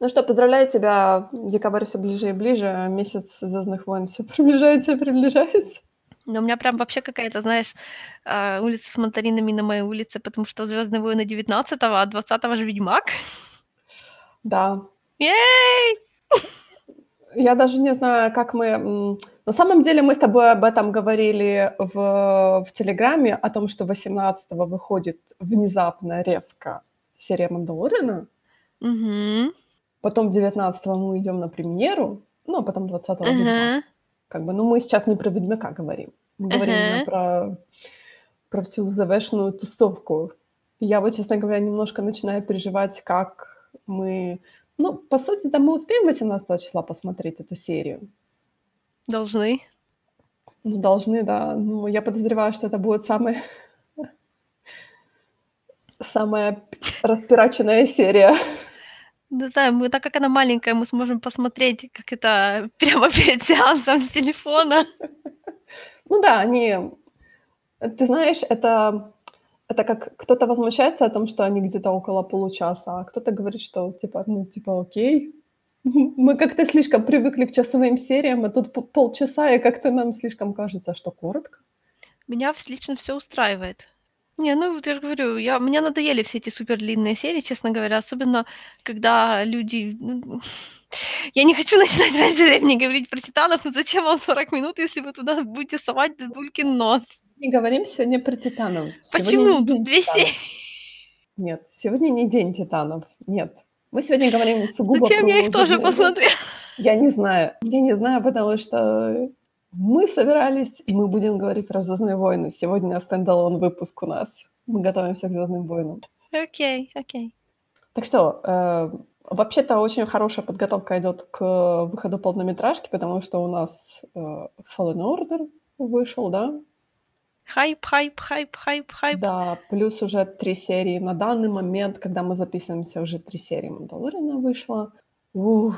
Ну что, поздравляю тебя. Декабрь все ближе и ближе, месяц "Звездных войн" все приближается и приближается. Ну, у меня прям вообще какая-то, знаешь, а, улица с мандаринами на моей улице, потому что "Звездные войны" 19, а 20 же "Ведьмак". Да. Ей! Я даже не знаю, как мы, На самом деле мы с тобой об этом говорили в в "Телеграме", о том, что 18 выходит внезапно, резко серия "Мандалорина". Мгм. Потом 19 мы идем на премьеру, ну, а потом 20 "Ведьмак". Ага. Как бы, ну, мы сейчас не про "Ведьмака" говорим. Мы говорим именно про про всю ЗВшную тусовку. Я вот, честно говоря, немножко начинаю переживать, как мы ну, по сути-то мы успеем 18 числа посмотреть эту серию. Должны. Ну, должны, да. Ну, я подозреваю, что это будет самая самая распираченная серия. Не знаю, мы так как она маленькая, мы сможем посмотреть, как это прямо перед сеансом с телефона. Ну да, они ты знаешь, это это как кто-то возмущается о том, что они где-то около получаса, а кто-то говорит, что типа, ну, типа, окей. Мы как-то слишком привыкли к часовым сериям, а тут полчаса, и как-то нам слишком кажется, что коротко. Меня лично всё устраивает. Не, ну вот я же говорю, я мне надоели все эти супер длинные серии, честно говоря, особенно когда люди, ну Я не хочу начинать раньше времени говорить про "Титанов", но зачем вам 40 минут, если вы туда будете совать Дедулькин нос? Не говорим сегодня про "Титанов". Сегодня не Почему? Тут день 2 "Титанов". серии. Нет, сегодня не день "Титанов". Нет. Мы сегодня говорим сугубо Зачем про я их тоже посмотрела? Я не знаю. Я не знаю, потому что мы собирались, и мы будем говорить про "Звездные войны". Сегодня standalone выпуск у нас. Мы готовимся к "Звездным войнам". Окей, окей. Так что, э, вообще-то очень хорошая подготовка идёт к выходу полнометражки, потому что у нас, э, Fallen Order вышел, да? Хайп хайп хайп хайп хайп. Да, плюс уже 3 серии на данный момент, когда мы записываемся, уже 3 серии "Мандалориана" вышло. Ух,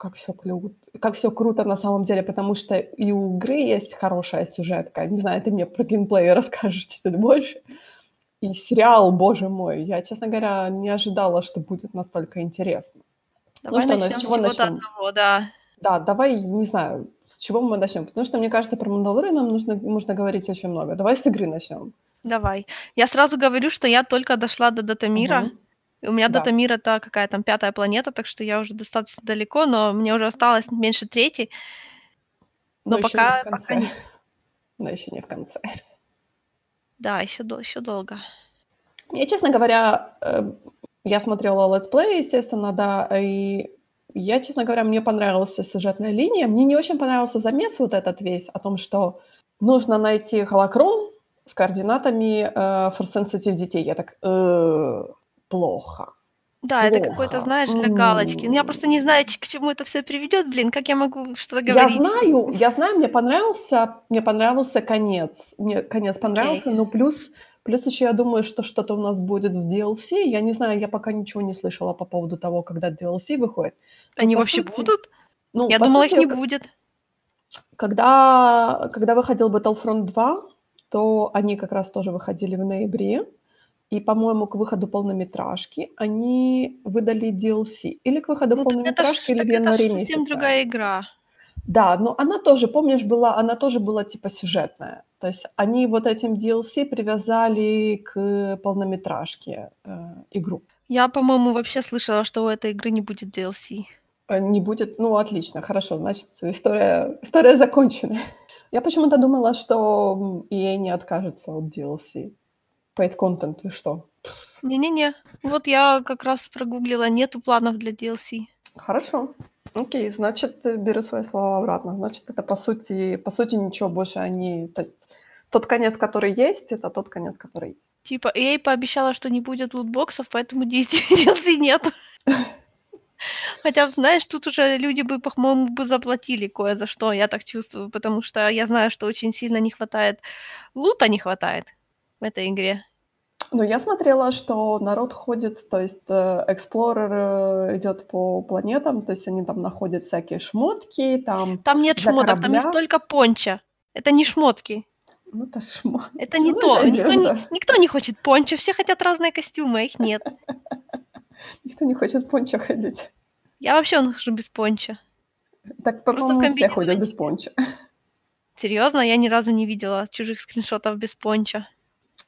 как всё клют как всё круто на самом деле, потому что и у игры есть хорошая сюжетка. Не знаю, ты мне про геймплей расскажешь чуть-чуть больше. И сериал, боже мой, я, честно говоря, не ожидала, что будет настолько интересно. Ну Давай что, ну, начнём с с чего чего-то начнём? одного, да. Да, давай, не знаю, с чего мы начнём, потому что, мне кажется, про "Мандалорин" нам нужно нужно говорить очень много. Давай с игры начнём. Давай. Я сразу говорю, что я только дошла до Датомира. Мгм. У меня Да. Датомир- это какая там 5 планета, так что я уже достаточно далеко, но мне уже осталось меньше трети. Но Но ещё не пока пока нет. Но ещё не в конце. Да, дол ещё долго. Мне, честно говоря, э, я смотрела летсплей, естественно, да, и я, честно говоря, мне понравилась сюжетная линия. Мне не очень понравился замес вот этот весь о том, что нужно найти холокрон с координатами, э, детей. Я так: "Э, плохо, Да, это какой-то, плохо, знаешь, для галочки. Ну, я м". просто не знаю, к чему это всё приведёт, блин. Как я могу что-то Я говорить? знаю, я знаю, мне понравился мне понравился конец. Мне конец понравился, но плюс плюс ещё я думаю, что что-то у нас будет в DLC. Я не знаю, я пока ничего не слышала по поводу того, когда DLC выходит. Но Они вообще сути будут? ну, Я думала, их сути, не к будет. когда когда выходил Battlefront 2, то они как раз тоже выходили в ноябре. И, по-моему, к выходу полнометражки они выдали DLC. Или к выходу Ну так это ж полнометражки, или в это январе совсем месяце. другая игра. Да, но она тоже, помнишь, была она тоже была типа сюжетная. То есть они вот этим DLC привязали к полнометражке, э, игру. Я, по-моему, вообще слышала, что у этой игры не будет DLC. Э, не будет? Ну, отлично, хорошо, значит, история история закончена. Я почему-то думала, что, EA не откажется от DLC. Paid content, вы что? Не не не. Вот я как раз прогуглила, нету планов для DLC. Хорошо. Окей, значит, э, беру свои слова обратно. Значит, это по сути по сути ничего больше они то есть тот конец, который есть, это тот конец, который Типа EA пообещала, что не будет лутбоксов, поэтому DLC нет. Хотя, знаешь, тут уже люди бы, по-моему, бы заплатили кое за что, я так чувствую, потому что я знаю, что очень сильно не хватает лута не хватает в этой игре. Ну, я смотрела, что народ ходит, то есть, э, Explorer, э, идёт по планетам, то есть они там находят всякие шмотки, там Там нет шмоток, там есть корабля. только пончо. Это не шмотки. Ну, это шмо Это не ну, то. это Никто не никто не хочет пончо, все хотят разные костюмы, а их нет. Никто не хочет в пончо ходить. Я вообще хожу без пончо. Так, Просто в по-моему, все ходят без пончо. Серьезно? Я ни разу не видела чужих скриншотов без пончо.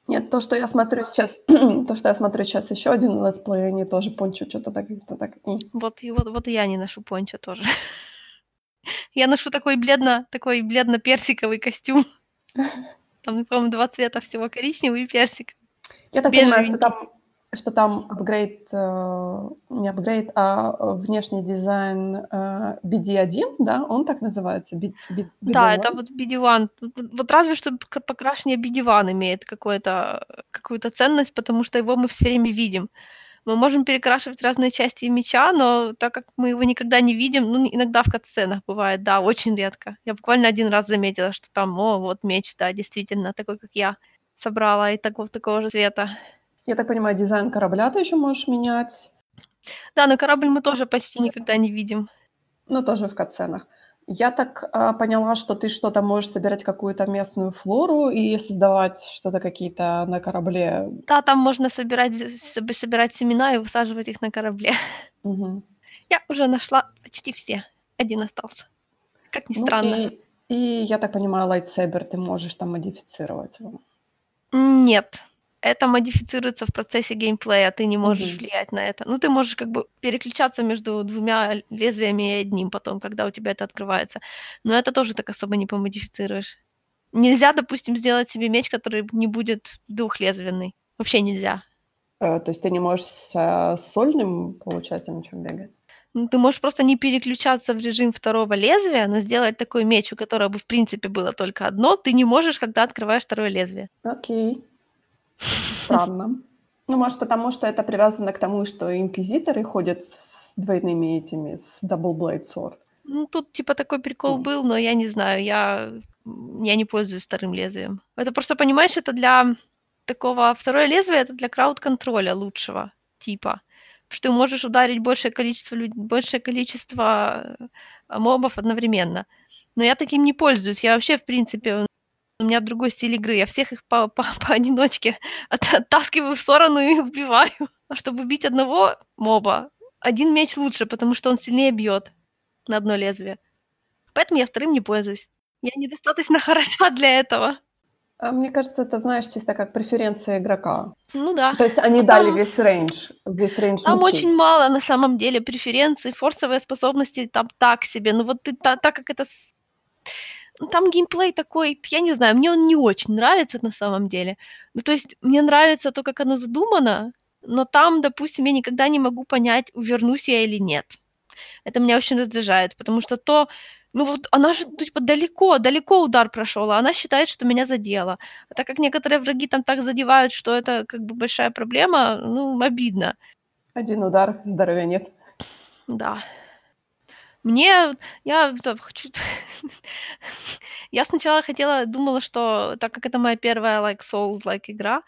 Нет, то, что я смотрю сейчас, то, что я смотрю сейчас еще один летсплей, они тоже пончо что-то так, как-то так. Вот, и вот, вот и я не ношу пончо тоже. Я ношу такой бледно, такой бледно-персиковый костюм. Там, по-моему, два цвета всего, коричневый и персик. Я так понимаю, что Бежевенький. там, что там апгрейд, э, не апгрейд, а э, внешний дизайн э, BD1, да, он так называется, B- B- Да, это BD1? вот BD-1. Вот разве что пок- покрашивание BD-1 имеет какую-то ценность, потому что его мы все время видим. Мы можем перекрашивать разные части меча, но так как мы его никогда не видим, ну, иногда в катсценах бывает, да, очень редко. Я буквально один раз заметила, что там, о, вот меч, да, действительно, такой, как я собрала, и такого, такого же цвета. Я так понимаю, дизайн корабля ты еще можешь менять, Да, но корабль мы тоже почти никогда не видим. но тоже в катсценах. Я так а, поняла, что ты что-то можешь собирать какую-то местную флору и создавать что-то какие-то на корабле. Да, там можно собирать, собирать семена и высаживать их на корабле. Мгм. Я уже нашла почти все. Один остался. Как ни Ну странно. и, и я так понимаю, лайтсейбер ты можешь там модифицировать. Нет. Это модифицируется в процессе геймплея, ты не можешь Мгм. влиять на это. Ну, ты можешь как бы переключаться между двумя лезвиями и одним потом, когда у тебя это открывается. Но это тоже так особо не помодифицируешь. Нельзя, допустим, сделать себе меч, который не будет двухлезвенный. Вообще нельзя. Э, То есть ты не можешь с, а, с сольным, получается, мечом бегать? Ну, ты можешь просто не переключаться в режим второго лезвия, но сделать такой меч, у которого бы в принципе было только одно, ты не можешь, когда открываешь второе лезвие. Окей. Странно. Ну, может, потому что это привязано к тому, что инквизиторы ходят с двойными этими, с Double Blade Sword. Ну, тут типа такой прикол был, но я не знаю, я, я не пользуюсь вторым лезвием. Это просто, понимаешь, это для такого... Второе лезвие — это для крауд-контроля лучшего типа. Потому что ты можешь ударить большее количество, люд... большее количество э, мобов одновременно. Но я таким не пользуюсь. Я вообще, в принципе, у меня другой стиль игры. Я всех их по, от- оттаскиваю в сторону и убиваю. А чтобы убить одного моба, один меч лучше, потому что он сильнее бьет на одно лезвие. Поэтому я вторым не пользуюсь. Я недостаточно хороша для этого. А Мне кажется, это, знаешь, чисто как преференция игрока. Ну да. То есть они Ну, дали там- весь range, весь range Там мечей. очень мало на самом деле преференций, форсовые способности там так себе. Ну вот ты та- так как это... ну, Там геймплей такой, я не знаю, мне он не очень нравится на самом деле. Ну то есть мне нравится то, как оно задумано, но там, допустим, я никогда не могу понять, увернусь я или нет. Это меня очень раздражает, потому что то, ну вот она же ну, типа далеко, далеко удар прошел, а она считает, что меня задело. А так как некоторые враги там так задевают, что это как бы большая проблема, ну, обидно. Один удар, здоровья нет. Да. Мне, я да, хочу... я сначала хотела, думала, что так как это моя первая like Souls-like игра,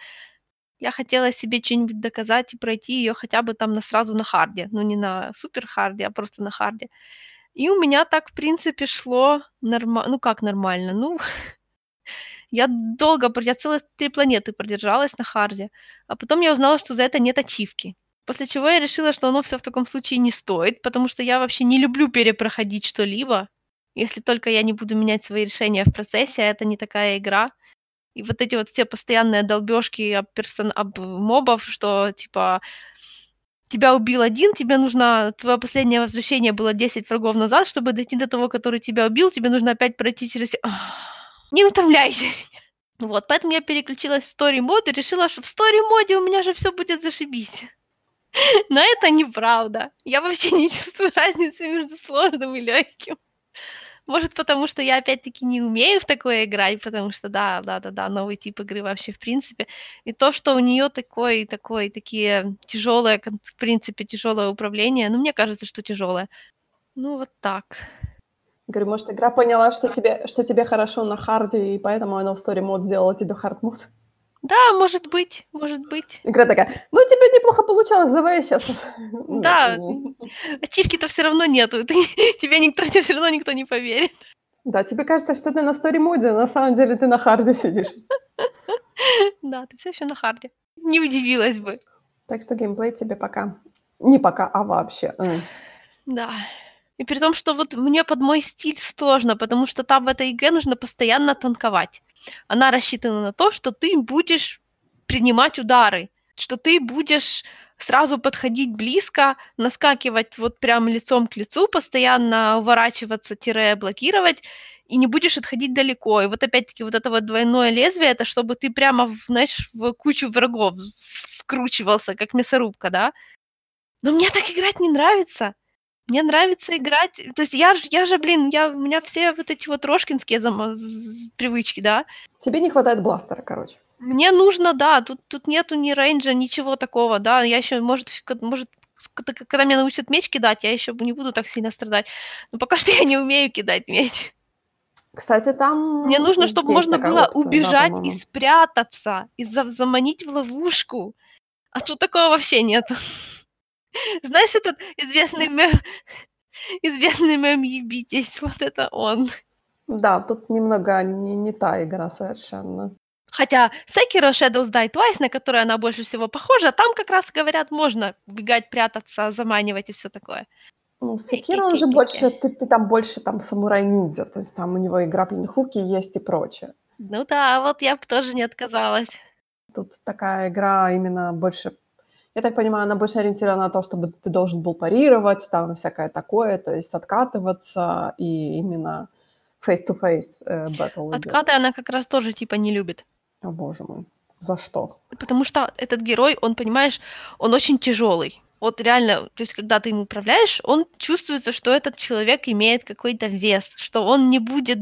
я хотела себе что-нибудь доказать и пройти ее хотя бы там на, сразу на харде. Ну, не на супер харде, а просто на харде. И у меня так, в принципе, шло нормально. Ну, как нормально? Ну, я долго, я целых три планеты продержалась на харде. А потом я узнала, что за это нет ачивки. После чего я решила, что оно все в таком случае не стоит, потому что я вообще не люблю перепроходить что-либо, если только я не буду менять свои решения в процессе, а это не такая игра. И вот эти вот все постоянные долбежки об, персон... об мобов, что типа тебя убил один, тебе нужно, твое последнее возвращение было 10 врагов назад, чтобы дойти до того, который тебя убил, тебе нужно опять пройти через... Не утомляйте. Вот, поэтому я переключилась в story мод и решила, что в story моде у меня же все будет зашибись. Но это неправда. Я вообще не чувствую разницы между сложным и легким. Может, потому что я опять-таки не умею в такое играть, потому что да, да, да, да, новый тип игры вообще в принципе. И то, что у нее такой, такой, такие тяжелые, в принципе, тяжелое управление, ну, мне кажется, что тяжелое. Ну, вот так. Говорю, может, игра поняла, что тебе, что тебе хорошо на харде, и поэтому она в story mode сделала тебе hard mode. Да, может быть, может быть. Игра такая, ну, тебе неплохо получалось, давай я сейчас... Да. Ачивки-то все равно нету. Тебе никто, тебе все равно никто не поверит. Да, тебе кажется, что ты на story моде, а на самом деле ты на харде сидишь. Да, ты все еще на харде. Не удивилась бы. Так что геймплей тебе пока Не пока, а вообще. Да. И при том, что вот мне под мой стиль сложно, потому что там в этой игре нужно постоянно танковать. Она рассчитана на то, что ты будешь принимать удары, что ты будешь сразу подходить близко, наскакивать вот прям лицом к лицу, постоянно уворачиваться, тире блокировать, и не будешь отходить далеко. И вот опять-таки вот это вот двойное лезвие, это чтобы ты прямо, знаешь, в кучу врагов вкручивался, как мясорубка, да? Но мне так играть не нравится. Мне нравится играть, то есть я ж я же, блин, я у меня все вот эти вот рошкинские зама з привычки, да. Тебе не хватает бластера, короче. Мне нужно, да, тут тут нету ни рейнджа, ничего такого, да. Я ещё, может, может, когда меня научат меч кидать, я ещё не буду так сильно страдать. Но пока что я не умею кидать меч. Кстати, там Мне нужно, чтобы можно было опция, да, убежать и по-моему. спрятаться, и за заманить в ловушку. А тут такого вообще нету. Знаешь, этот известный мем известный мем "Ебитесь", вот это он. Да, тут немного не не та игра совершенно. Хотя Sekiro: Shadows Die Twice, на которую она больше всего похожа, там как раз, говорят, можно убегать, прятаться, заманивать и всё такое. Ну, Sekiro, он же больше, ты ты там больше там самурай-ниндзя, то есть там у него и грапплинг-хуки есть и прочее. Ну да, вот я б тоже не отказалась. Тут такая игра именно больше я так понимаю, она больше ориентирована на то, чтобы ты должен был парировать, там всякое такое, то есть откатываться, и именно face-to-face, э, идёт. Откаты она как раз тоже типа не любит. О боже мой, за что? Потому что этот герой, он, понимаешь, он очень тяжёлый. Вот реально, то есть когда ты им управляешь, он чувствуется, что этот человек имеет какой-то вес, что он не будет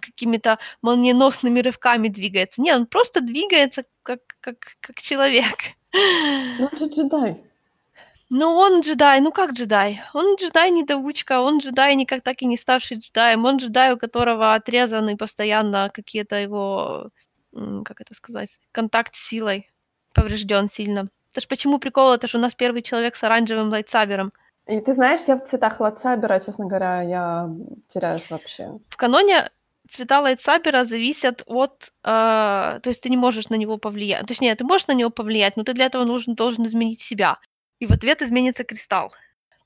какими-то молниеносными рывками двигается. Не, он просто двигается как как как человек. Ну, он же джедай. Ну, он джедай. Ну, как джедай? Он джедай-недоучка, он джедай, никак так и не ставший джедаем, он джедай, у которого отрезаны постоянно какие-то его, как это сказать, контакт с силой повреждён сильно. Это ж почему прикол, это ж у нас первый человек с оранжевым лайтсабером. И ты знаешь, я в цветах лайтсабера, честно говоря, я теряюсь вообще. В каноне цвета лайтсабера зависят от, э, то есть ты не можешь на него повлиять. Точнее, ты можешь на него повлиять, но ты для этого нужен должен изменить себя, и в ответ изменится кристалл.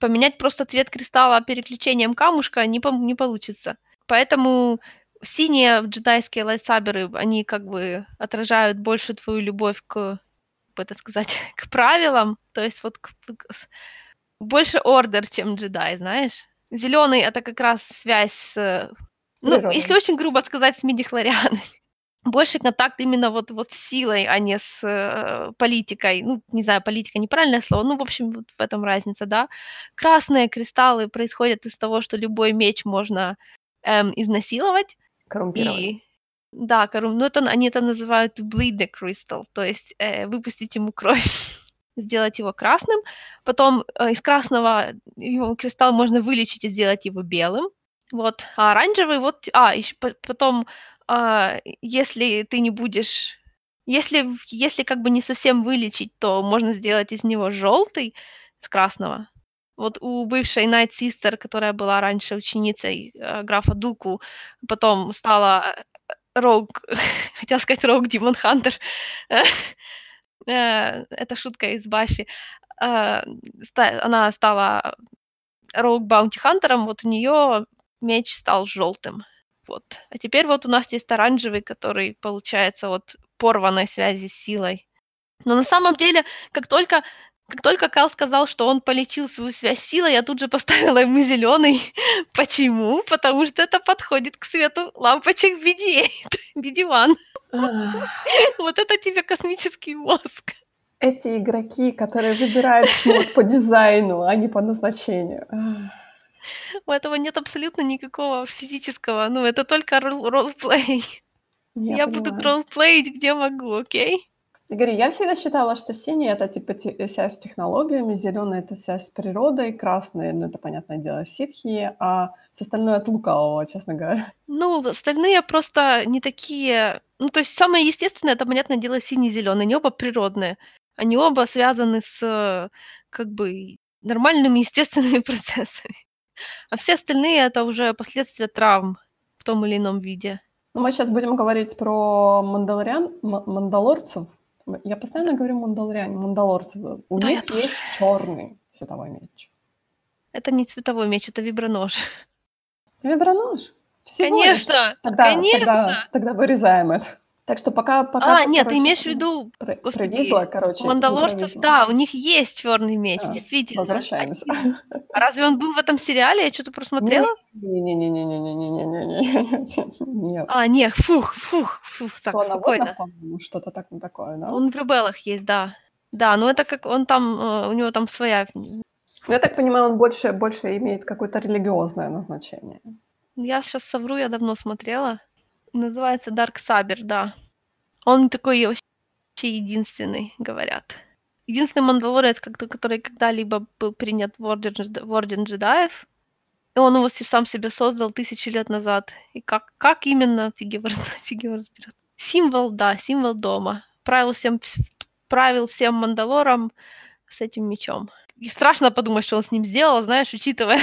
Поменять просто цвет кристалла переключением камушка не пом не получится. Поэтому синие джедайские лайтсаберы, они как бы отражают больше твою любовь к, как это сказать, к правилам, то есть вот к к больше ордер, чем джедай, знаешь. Зелёный- это как раз связь с, ну, если очень грубо сказать, с midichlorianами. Больше контакт именно вот вот с силой, а не с, э, политикой. Ну, не знаю, политика- неправильное слово, ну, в общем, вот в этом разница, да. Красные кристаллы происходят из того, что любой меч можно, эм, изнасиловать. Коррумпировать. И да, коррум ну, это они это называют bleed the crystal, то есть, э, выпустить ему кровь, сделать его красным. Потом, э, из красного его кристалл можно вылечить и сделать его белым. Вот. А оранжевый вот а, по потом, а, если ты не будешь если если как бы не совсем вылечить, то можно сделать из него жёлтый с красного. Вот у бывшей Night Sister, которая была раньше ученицей, э, графа Дуку, потом стала, э, Rogue, хотела сказать Demon Hunter. Э, это шутка из Баффи. Ста она стала Rogue Bounty хантером, вот у неё меч стал жёлтым. Вот. А теперь вот у нас есть оранжевый, который получается от порванной связи с силой. Но на самом деле, как только как только Кайл сказал, что он полечил свою связь с силой, я тут же поставила ему зелёный. Почему? Потому что это подходит к свету лампочек BD8, BD1. Ах. Вот это тебе космический мозг. Эти игроки, которые выбирают по дизайну, а не по назначению. У этого нет абсолютно никакого физического, ну, это только рол ролплей. Я Я буду понимаю. ролплеить где могу, окей? Я говорю, я всегда считала, что синий- это типа те связь с технологиями, зелёный- это связь с природой, красный, ну, это, понятное дело, ситхи, а всё остальное от лукавого, честно говоря. Ну, остальные просто не такие ну, то есть самое естественное- это, понятное дело, синий, зелёный. Они оба природные. Они оба связаны с, как бы, нормальными естественными процессами. А все остальные- это уже последствия травм в том или ином виде. Ну, мы щас будем говорить про мандалорян ма мандалорцев. Я постоянно говорю Мандалоряне, Мандалорцы. У Да, них есть черный световой меч. Это не цветовой меч, это вибронож. Вибронож? Всего лишь. Конечно, Тогда, конечно. тогда, тогда вырезаем это. Так что пока... пока А, ты, нет, ты имеешь в виду про- господи, провисла, короче. не мандалорцев, да, у них есть черный меч, А, действительно. Возвращаемся. А разве он был в этом сериале? Я что-то просмотрела? Не-не-не-не-не-не-не-не-не. Нет. А, нет, фух, фух, фух, так, Клановодных, спокойно. что-то так, такое, да? Он в ребелах есть, да. Да, но это как он там, у него там своя... Ну, Я так понимаю, он больше, больше имеет какое-то религиозное назначение. Я сейчас совру, я давно смотрела. Называется Dark Saber, да. Он такой вообще единственный, говорят. Единственный мандалорец, который когда-либо был принят в орден, в орден джедаев. И он его сам себе создал тысячи лет назад. И как, как именно, фиг его, фиг его разберет. Символ, да, символ дома. Правил всем, вс- правил всем мандалорам с этим мечом. И страшно подумать, что он с ним сделал, знаешь, учитывая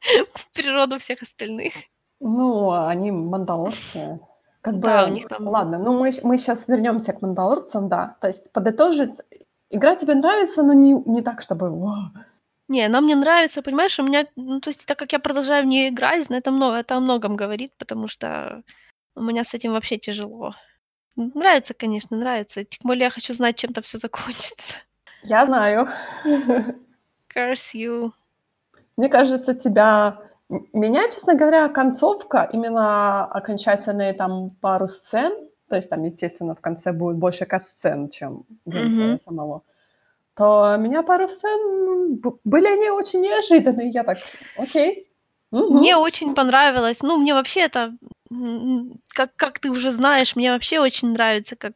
природу всех остальных. Ну, они мандалорцы. Как бы, Да, у них там- Ладно, ну мы, мы сейчас вернемся к мандалорцам, да. То есть подытожить, игра тебе нравится, но не, не так, чтобы... «Вау». Не, она мне нравится, понимаешь, у меня, ну, то есть, так как я продолжаю в нее играть, это, много, это о многом говорит, потому что у меня с этим вообще тяжело. Нравится, конечно, нравится. Тем более я хочу знать, чем там все закончится. Я знаю. Curse you. Мне кажется, тебя... Меня, честно говоря, концовка, именно окончательные там пару сцен, то есть там, естественно, в конце будет больше кат-сцен, чем геймплея Мгм. самого, то меня пару сцен, ну, были они очень неожиданные, я так, окей. Мгм. Мне очень понравилось. Ну, мне вообще это, как, как ты уже знаешь, мне вообще очень нравится, как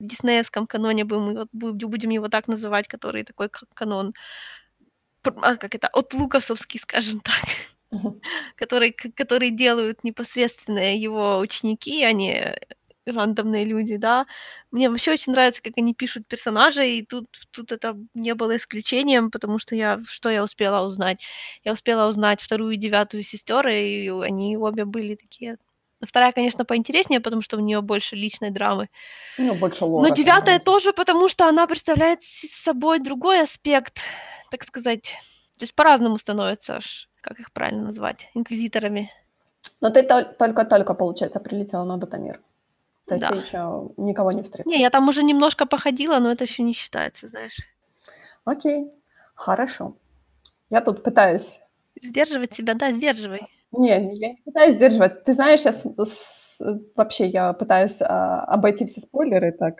в диснеевском каноне будем будем его так называть, который такой как канон. А, как это, от лукасовский, скажем так. Мгм. который, который делают непосредственно его ученики, а не рандомные люди, да. Мне вообще очень нравится, как они пишут персонажей, и тут, тут это не было исключением, потому что я, что я успела узнать? Я успела узнать вторую и девятую сестер, и они обе были такие... Вторая, конечно, поинтереснее, потому что у нее больше личной драмы. Ну, больше лора. Но девятая есть. тоже, потому что она представляет собой другой аспект, так сказать. То есть по-разному становится, аж, как их правильно назвать, инквизиторами. Но ты тол- только-только, получается, прилетела на Батамир. То есть Да. ты еще никого не встретила. Не, я там уже немножко походила, но это еще не считается, знаешь. Окей, хорошо. Я тут пытаюсь... Сдерживать себя, да, сдерживай. Не, я не пытаюсь сдерживать. Ты знаешь, я с- с- вообще я пытаюсь а, обойти все спойлеры так.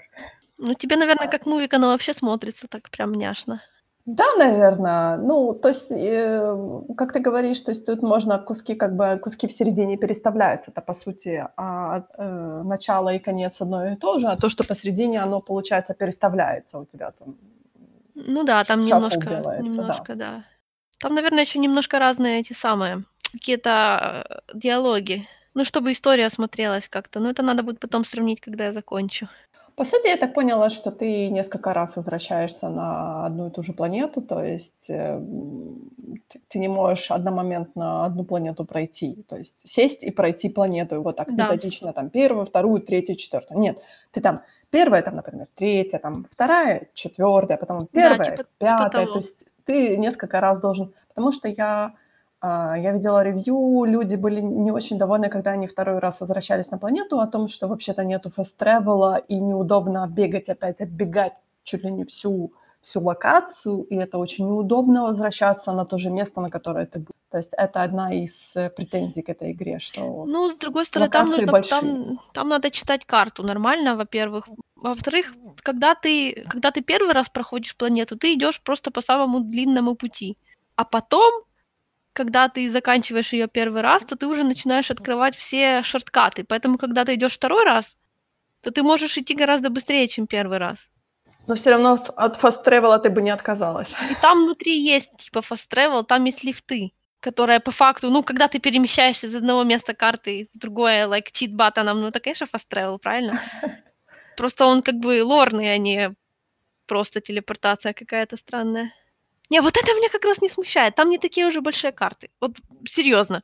Ну, тебе, наверное, как мувик оно вообще смотрится так прям няшно. Да, наверное. Ну, то есть, э, как ты говоришь, то есть тут можно куски, как бы куски в середине переставляются. Это, по сути, а, э, начало и конец одно и то же, а то, что посередине, оно, получается, переставляется у тебя там. Ну да, там немножко, делается, да. немножко, да. Там, наверное, еще немножко разные эти самые, какие-то э, диалоги. Ну, чтобы история смотрелась как-то. Но это надо будет потом сравнить, когда я закончу. По сути, я так поняла, что ты несколько раз возвращаешься на одну и ту же планету, то есть э, ты, не можешь одномоментно одну планету пройти, то есть сесть и пройти планету, и вот так Да. методично, там, первую, вторую, третью, четвертую. Нет, ты там первая, там, например, третья, там, вторая, четвертая, потом Да, первая, типа- типа пятая, того. то есть ты несколько раз должен, потому что я я видела ревью, люди были не очень довольны, когда они второй раз возвращались на планету, о том, что вообще-то нету фаст-тревела и неудобно бегать опять, оббегать чуть ли не всю, всю локацию, и это очень неудобно возвращаться на то же место, на которое ты был. То есть это одна из э, претензий к этой игре, что... Ну, с другой стороны, там нужно, большие. там, там надо читать карту нормально, во-первых. Во-вторых, когда ты, когда ты первый раз проходишь планету, ты идешь просто по самому длинному пути. А потом, когда ты заканчиваешь ее первый раз, то ты уже начинаешь открывать все шорткаты. Поэтому, когда ты идешь второй раз, то ты можешь идти гораздо быстрее, чем первый раз. Но все равно от фаст-тревела ты бы не отказалась. И там внутри есть типа fast travel, там есть лифты, которые по факту, ну, когда ты перемещаешься из одного места карты в другое, like cheat батоном, ну, это, конечно, fast travel, правильно? Просто он как бы лорный, а не просто телепортация какая-то странная. Не, вот это меня как раз не смущает. Там не такие уже большие карты. Вот серьезно.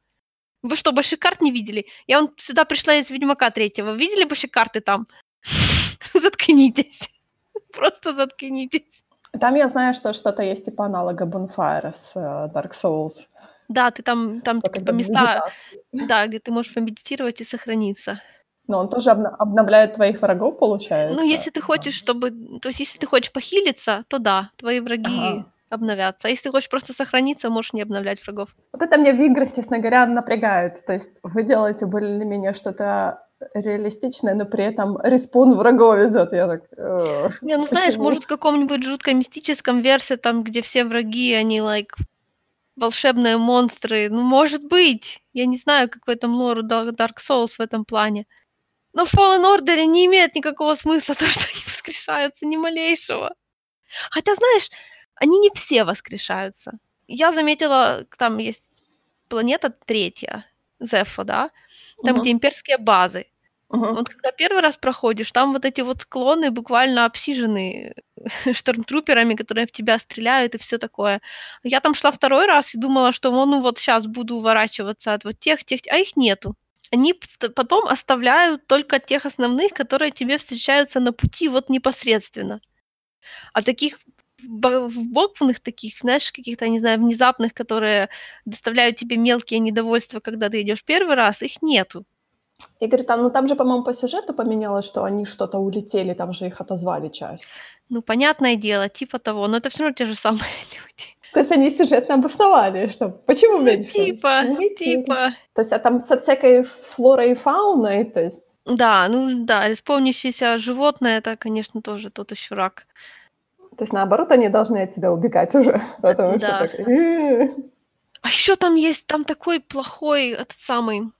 Вы что, больших карт не видели? Я вон сюда пришла из Ведьмака третьего. Видели большие карты там? Заткнитесь. Просто заткнитесь. Там я знаю, что что-то есть типа аналога Bonfire с э, Dark Souls. Да, ты там, там типа места, да, где ты можешь помедитировать и сохраниться. Но он тоже обна- обновляет твоих врагов, получается. Ну, если ты хочешь, чтобы... То есть, если ты хочешь похилиться, то да, твои враги Ага. Обновятся. А если хочешь просто сохраниться, можешь не обновлять врагов. Вот это меня в играх, честно говоря, напрягает. То есть вы делаете более-менее что-то реалистичное, но при этом респон врагов идет. Я так... «Ugh, Не, ну знаешь, почему?» может, в каком-нибудь жутко мистическом версе, там, где все враги, они, like, волшебные монстры. Ну, может быть. Я не знаю, какой там лор у Dar- Dark Souls в этом плане. Но в Fallen Order не имеет никакого смысла то, что они воскрешаются, ни малейшего. Хотя, знаешь, они не все воскрешаются. Я заметила, там есть планета третья, Зефо, да? Там, Мгм. где имперские базы. Мгм. Вот когда первый раз проходишь, там вот эти вот склоны буквально обсижены штормтруперами, которые в тебя стреляют и все такое. Я там шла второй раз и думала, что ну, ну вот сейчас буду уворачиваться от вот тех, тех, а их нету. Они потом оставляют только тех основных, которые тебе встречаются на пути вот непосредственно. А таких бо- вбокванных таких, знаешь, каких-то, не знаю, внезапных, которые доставляют тебе мелкие недовольства, когда ты идешь первый раз, их нету. Игорь, там, ну там же, по-моему, по сюжету поменялось, что они что-то улетели, там же их отозвали часть. Ну, понятное дело, типа того, но это все равно те же самые люди. То есть они сюжетно обосновали, что почему Ну, меньше? типа, Улетели. типа. То есть, а там со всякой флорой и фауной, то есть, Да, ну да, респомнящееся животное, это, конечно, тоже тот еще рак. То есть наоборот, они должны от тебя убегать уже, потому что так... А еще там есть, там такой плохой, этот самый,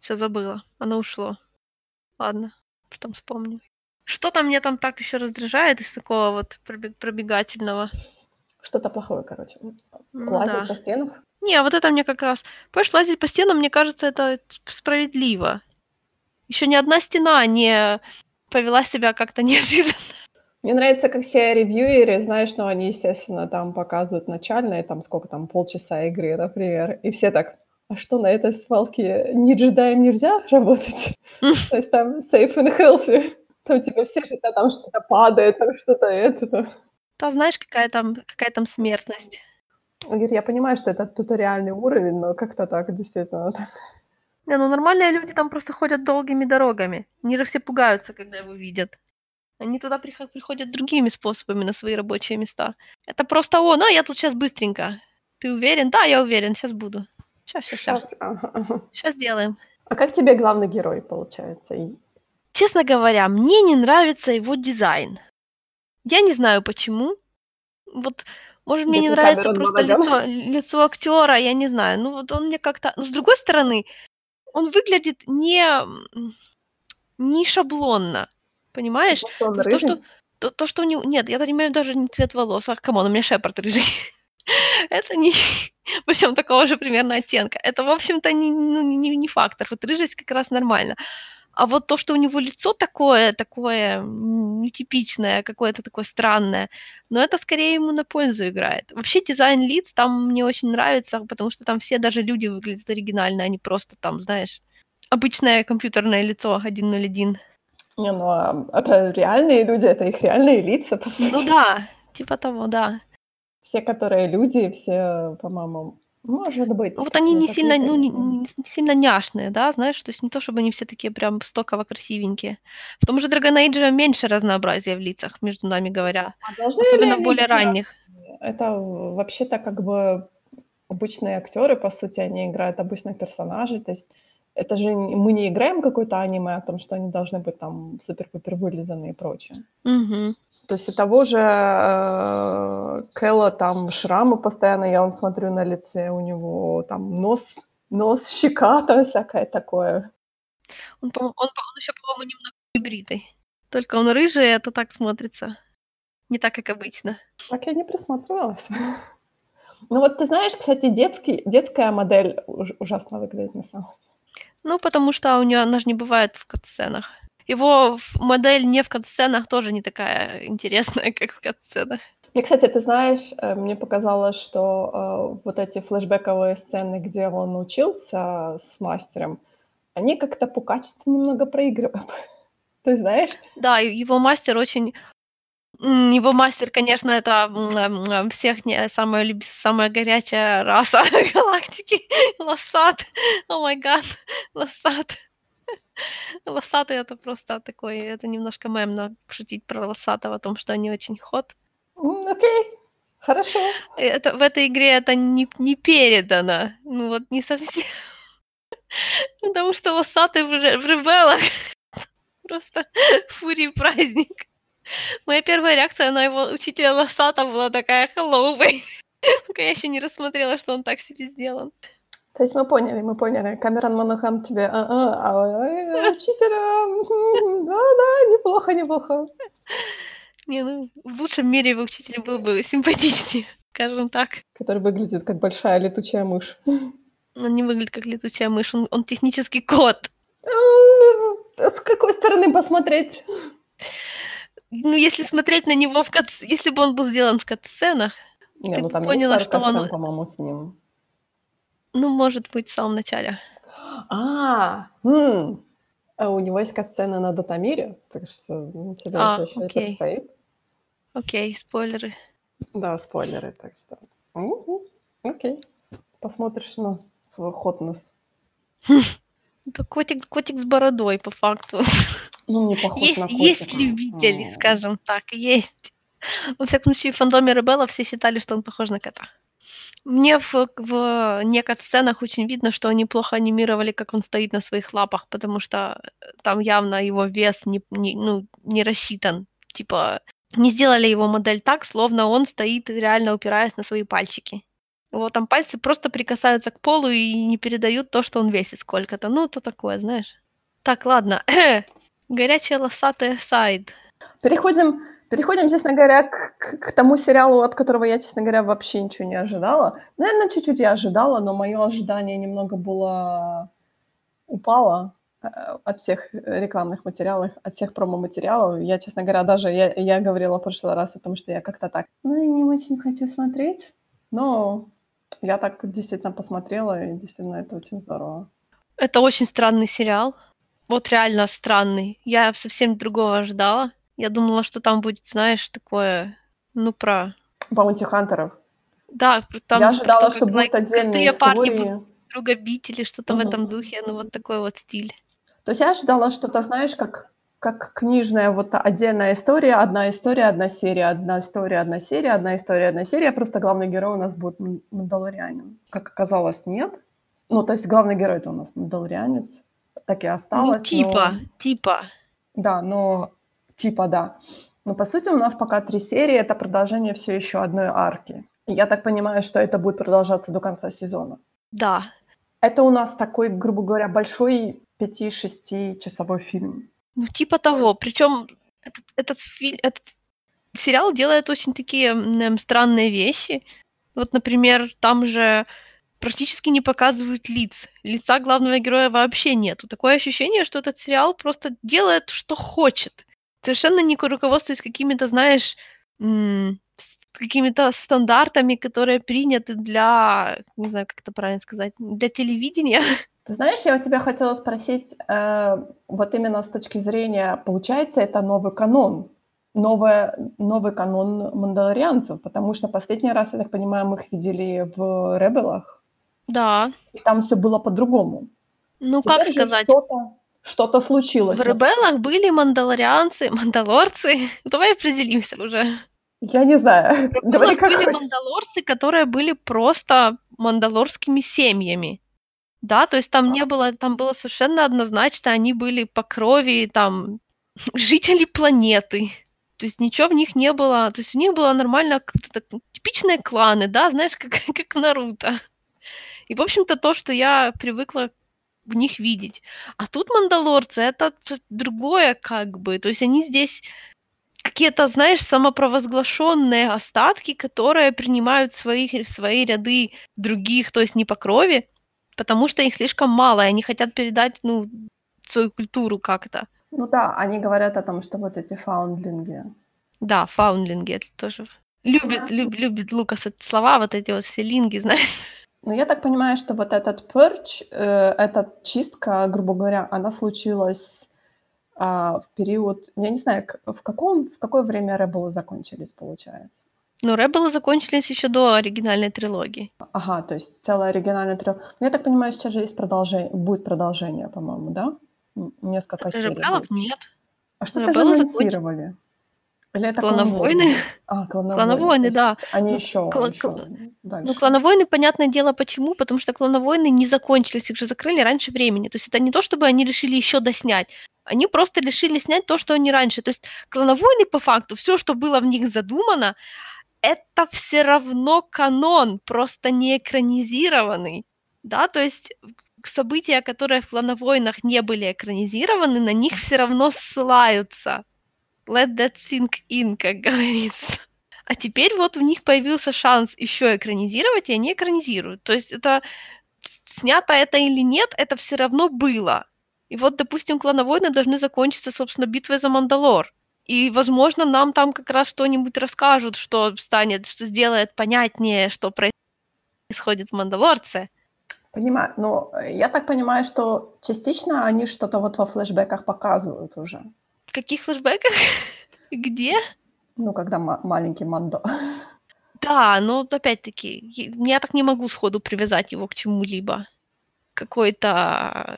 все забыла, оно ушло. Ладно, потом вспомню. Что там мне там так еще раздражает из такого вот пробег- пробегательного? Что-то плохое, короче. Ну Лазить да. по стенах. Не, вот это мне как раз... Понимаешь, лазить по стенам, мне кажется, это справедливо. Еще ни одна стена не повела себя как-то неожиданно. Мне нравится, как все ревьюеры, знаешь, ну, они, естественно, там показывают начальные, там, сколько там, полчаса игры, например, и все так, а что, на этой свалке не джедаем нельзя работать? То есть там safe and healthy. Там типа все же там что-то падает, там что-то это. Да, знаешь, какая там, какая там смертность. Говорит, я понимаю, что это туториальный уровень, но как-то так, действительно. так. Не, ну нормальные люди там просто ходят долгими дорогами. Они же все пугаются, когда его видят. Они туда приход- приходят другими способами на свои рабочие места. Это просто он, а я тут сейчас быстренько. Ты уверен? Да, я уверен, сейчас буду. Сейчас, сейчас, сейчас. Щас, ага, ага. Сейчас сделаем. А как тебе главный герой, получается? Честно говоря, мне не нравится его дизайн. Я не знаю почему. Вот, может, мне не Где-то нравится просто лицо, лицо актера, я не знаю. Ну, вот он мне как-то... Но с другой стороны, он выглядит не, не шаблонно. Понимаешь? Что он То что, то, то, что у него... Нет, я имею даже не цвет волос. А, come on, у меня Шепард рыжий. Это не... Причем такого же примерно оттенка. Это, в общем-то, не, ну, не, не фактор. Вот рыжесть как раз нормально. А вот то, что у него лицо такое, такое нетипичное, какое-то такое странное, но это скорее ему на пользу играет. Вообще дизайн лиц там мне очень нравится, потому что там все даже люди выглядят оригинально, а не просто там, знаешь, обычное компьютерное лицо 101. Не, ну а это реальные люди, это их реальные лица, по сути. Ну да, типа того, да. Все, которые люди, все, по-моему, может быть. Вот они ну, не сильно, ну, не, не- сильно няшные, да, знаешь, то есть не то, чтобы они все такие прям стоково красивенькие. В том же Dragon Age меньше разнообразия в лицах, между нами говоря, А особенно ли более ранних. Это вообще-то как бы обычные актеры, по сути, они играют обычных персонажей. То есть это же мы не играем какое-то аниме о том, что они должны быть там супер-пупер вылизанные и прочее. Мгм. То есть у того же э, Кэлла там шрамы постоянно, я он смотрю на лице, у него там нос, нос, щека, там всякое такое. Он, он, по- он еще, по-моему, немного гибридный. Только он рыжий, это так смотрится. Не так, как обычно. Так я не присматривалась. Ну вот ты знаешь, кстати, детский, детская модель уж- ужасно выглядит на самом Ну, потому что у нее, она же не бывает в катсценах. Его модель не в катсценах тоже не такая интересная, как в катсценах. Мне, кстати, ты знаешь, э, мне показалось, что э, вот эти флешбековые сцены, где он учился с мастером, они как-то по качеству немного проигрывают. Ты знаешь? Да, и его мастер очень... Его мастер, конечно, это всех не самая, люб- самая горячая раса галактики. Лосат. О май гад. Лосат. Лосатый это просто такой, это немножко мемно шутить про лосатого, о том, что они очень ход. Окей, хорошо. Это, в этой игре это не, не передано. Ну вот не совсем. Потому что лосатый в, в ребелах просто фурий праздник. Моя первая реакция на его учителя Лосата была такая «Hello, baby». Я еще не рассмотрела, что он так себе сделан. То есть мы поняли, мы поняли. Камерон Монохан тебе, а, а, учителя, да-да, неплохо, неплохо. Не, ну, в лучшем мире его учитель был бы симпатичнее, скажем так. Который выглядит как большая летучая мышь. Он не выглядит как летучая мышь, он, он технический кот. С какой стороны посмотреть? Ну, если смотреть на него в кат... Если бы он был сделан в кат-сценах, Не, Ты ну там поняла, что он- по-моему, с ним. ну, может быть, в самом начале. А, м, а у него есть катсцена на Датамире, так что ну, тебе А, и окей. предстоит. Окей, спойлеры. Да, спойлеры, так что. Мгм, Окей. Посмотришь на свой хотнес. Это котик, котик с бородой, по факту. Ну, не похож Есть, на есть котика. любители, М. скажем так, есть. Во всяком случае, в фандоме Ребелла все считали, что он похож на кота. Мне в, в некоторых сценах очень видно, что они плохо анимировали, как он стоит на своих лапах, потому что э, там явно его вес не, не- ну, не рассчитан. Типа, не сделали его модель так, словно он стоит, реально упираясь на свои пальчики. Вот там пальцы просто прикасаются к полу и не передают то, что он весит сколько-то. Ну, то такое, знаешь. Так, ладно. Горячая лосатая сайд. Переходим, переходим, честно говоря, к, к- к тому сериалу, от которого я, честно говоря, вообще ничего не ожидала. Наверное, чуть-чуть я ожидала, но мое ожидание немного было упало э, от всех рекламных материалов, от всех промо-материалов. Я, честно говоря, даже я, я говорила в прошлый раз о том, что я как-то так, ну, не очень хочу смотреть, но я так действительно посмотрела, и действительно это очень здорово. Это очень странный сериал. Вот реально странный. Я совсем другого ожидала. Я думала, что там будет, знаешь, такое, ну, про... Баунти Хантеров. Да, там я ожидала, то, что как, будут like, отдельные крутые парни истории. будут друга бить или что-то в Мгм. этом духе. Ну, вот такой вот стиль. То есть я ожидала что-то, знаешь, как, как книжная вот отдельная история, одна история, одна серия, одна история, одна серия, одна история, одна серия, просто главный герой у нас будет мандалорианин. Как оказалось, нет. Ну, то есть главный герой это у нас мандалорианец, так и осталось. ну, типа, но- типа. Да, но типа да. Но по сути у нас пока три серии, это продолжение все еще одной арки. И Я так понимаю, что это будет продолжаться до конца сезона. Да. Это у нас такой, грубо говоря, большой 5-6 часовой фильм. Ну, типа того. Причем этот, этот, филь- этот сериал делает очень такие эм, странные вещи. Вот, например, там же практически не показывают лиц. Лица главного героя вообще нету. Такое ощущение, что этот сериал просто делает, что хочет. Совершенно не руководствуясь какими-то, знаешь, м, какими-то стандартами, которые приняты для, не знаю, как это правильно сказать, для телевидения. Ты знаешь, я у тебя хотела спросить, э, вот именно с точки зрения, получается, это новый канон, новое, новый канон мандалорианцев, потому что последний раз, я так понимаю, мы их видели в Ребелах, Да. и там все было по-другому. Ну, Теперь как сказать? Что-то, что-то случилось. В Ребелах были мандалорианцы, мандалорцы. Давай определимся уже. Я не знаю. Говори были хочешь. мандалорцы, которые были просто мандалорскими семьями. Да, то есть там не было, там было совершенно однозначно, они были по крови там жители планеты. То есть ничего в них не было, то есть у них было нормально так, ну, типичные кланы, да, знаешь, как, как в Наруто. И, в общем-то, то, что я привыкла в них видеть. А тут мандалорцы это другое как бы. То есть они здесь какие-то, знаешь, самопровозглашенные остатки, которые принимают в свои, в свои ряды других, то есть не по крови, потому что их слишком мало, и они хотят передать, ну, свою культуру как-то. Ну да, они говорят о том, что вот эти фаундлинги. Да, фаунлинги это тоже. Любит, люб- любит Лукас эти слова, вот эти вот все линги, знаешь. Ну, я так понимаю, что вот этот перч, э, эта чистка, грубо говоря, она случилась а, в период, я не знаю, в, каком, в какое время Ребелы закончились, получается? Ну, Ребелы закончились еще до оригинальной трилогии. Ага, то есть целая оригинальная трилогия. Ну, я так понимаю, сейчас же есть продолжение, будет продолжение, по-моему, да? Несколько серий. Ребелов нет. А что-то же анонсировали. Или это клановойны? А, клановойны. Клановойны, да. Они еще, ну, Кла- еще дальше. Ну, клановойны, понятное дело, почему? Потому что клановойны не закончились, их же закрыли раньше времени. То есть это не то, чтобы они решили еще доснять. Они просто решили снять то, что они раньше. То есть клановойны, по факту, все, что было в них задумано, это все равно канон, просто не экранизированный. Да, то есть события, которые в клановойнах не были экранизированы, на них все равно ссылаются let that sink in, как говорится. А теперь вот у них появился шанс еще экранизировать, и они экранизируют. То есть это снято это или нет, это все равно было. И вот, допустим, клановойны должны закончиться, собственно, битвой за Мандалор. И, возможно, нам там как раз что-нибудь расскажут, что станет, что сделает понятнее, что происходит в Мандалорце. Понимаю. Но я так понимаю, что частично они что-то вот во флешбеках показывают уже каких флешбеках? Где? Ну, когда ма- маленький Мандо. Да, но опять-таки, я так не могу сходу привязать его к чему-либо. Какой-то,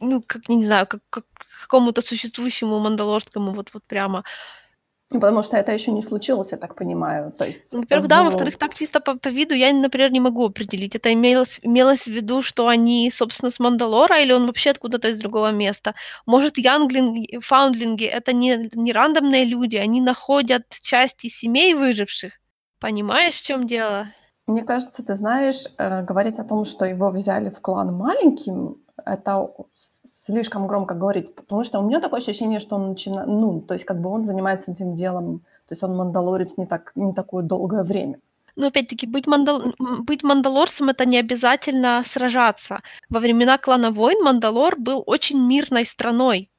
ну, как, не знаю, как, как какому-то существующему мандалорскому вот, вот прямо потому что это еще не случилось, я так понимаю. То есть, ну, во-первых, да, во-вторых, так чисто по, по виду я, например, не могу определить. Это имелось, имелось в виду, что они, собственно, с Мандалора, или он вообще откуда-то из другого места. Может, янглинги, фаундлинги — это не, не рандомные люди, они находят части семей выживших. Понимаешь, в чем дело? Мне кажется, ты знаешь, э, говорить о том, что его взяли в клан маленьким, это слишком громко говорить, потому что у меня такое ощущение, что он начинает, ну, то есть как бы он занимается этим делом, то есть он мандалорец не, так, не такое долгое время. Но опять-таки, быть, мандал... быть мандалорцем — это не обязательно сражаться. Во времена клана войн Мандалор был очень мирной страной.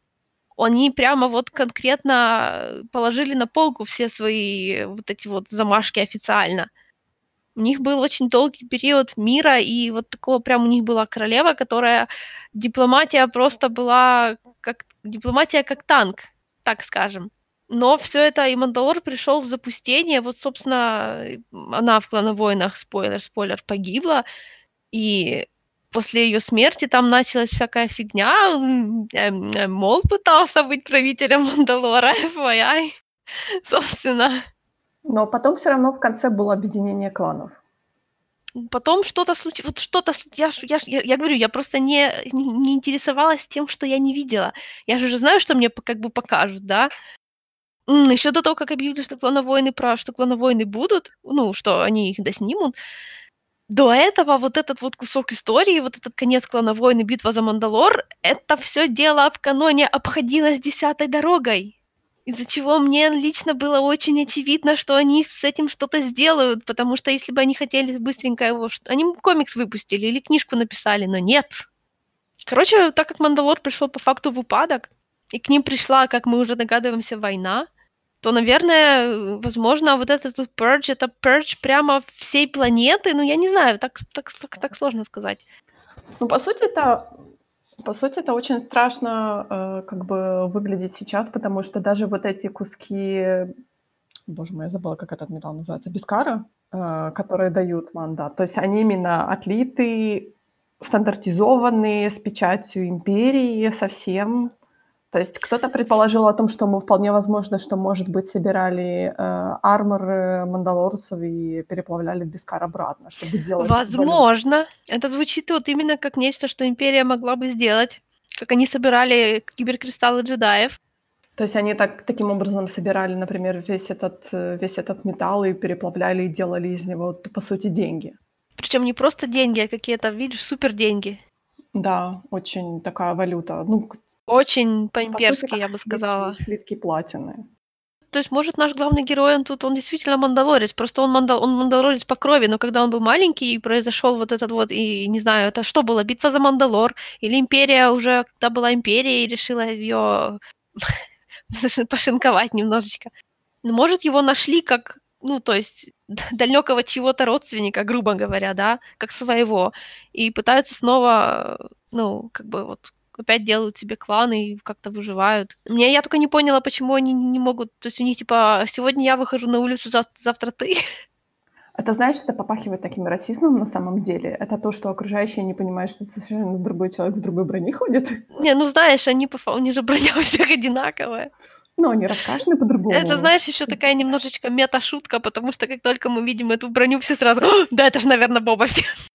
Они прямо вот конкретно положили на полку все свои вот эти вот замашки официально. У них был очень долгий период мира, и вот такого прям у них была королева, которая дипломатия просто была как дипломатия как танк, так скажем. Но все это, и Мандалор пришел в запустение. Вот, собственно, она в клановойнах, спойлер, спойлер, погибла. И после ее смерти там началась всякая фигня. Мол пытался быть правителем Мандалора, FYI, собственно. Но потом все равно в конце было объединение кланов потом что-то случилось, вот что-то, я, я, я, говорю, я просто не, не, не интересовалась тем, что я не видела. Я же знаю, что мне как бы покажут, да. Еще до того, как объявили, что клановойны про, что клановойны будут, ну, что они их доснимут, до этого вот этот вот кусок истории, вот этот конец клановойны, битва за Мандалор, это все дело в каноне обходилось десятой дорогой. Из-за чего мне лично было очень очевидно, что они с этим что-то сделают, потому что если бы они хотели быстренько его... Они комикс выпустили или книжку написали, но нет. Короче, так как Мандалор пришел по факту в упадок, и к ним пришла, как мы уже догадываемся, война, то, наверное, возможно, вот этот вот Purge, это Purge прямо всей планеты, ну, я не знаю, так, так, так, так сложно сказать. Ну, по сути, это по сути, это очень страшно э, как бы выглядит сейчас, потому что даже вот эти куски, боже мой, я забыла, как этот металл называется, бискара, э, которые дают мандат. То есть они именно отлиты, стандартизованные, с печатью империи совсем. То есть кто-то предположил о том, что мы вполне возможно, что, может быть, собирали э, армор мандалорцев и переплавляли Бескар обратно, чтобы делать... Возможно. Это звучит вот именно как нечто, что Империя могла бы сделать. Как они собирали киберкристаллы джедаев. То есть они так, таким образом собирали, например, весь этот, весь этот металл и переплавляли и делали из него, по сути, деньги. Причем не просто деньги, а какие-то, видишь, супер деньги. Да, очень такая валюта. Ну, очень по-имперски, я бы сказала. Слитки платины. То есть, может, наш главный герой, он тут, он действительно мандалорец, просто он, мандал, он мандалорец по крови, но когда он был маленький, и произошел вот этот вот, и не знаю, это что было, битва за Мандалор, или Империя уже, когда была Империя, и решила ее пошинковать немножечко. Может, его нашли как, ну, то есть, далекого чего-то родственника, грубо говоря, да, как своего, и пытаются снова, ну, как бы вот опять делают себе кланы и как-то выживают. Мне я только не поняла, почему они не могут... То есть у них типа сегодня я выхожу на улицу, зав- завтра ты. Это знаешь, это попахивает таким расизмом на самом деле. Это то, что окружающие не понимают, что совершенно другой человек в другой броне ходит. Не, ну знаешь, они, по у них же броня у всех одинаковая. Но они раскрашены по-другому. Это, знаешь, еще такая немножечко мета-шутка, потому что как только мы видим эту броню, все сразу, «О, да, это же, наверное, Боба Фетт».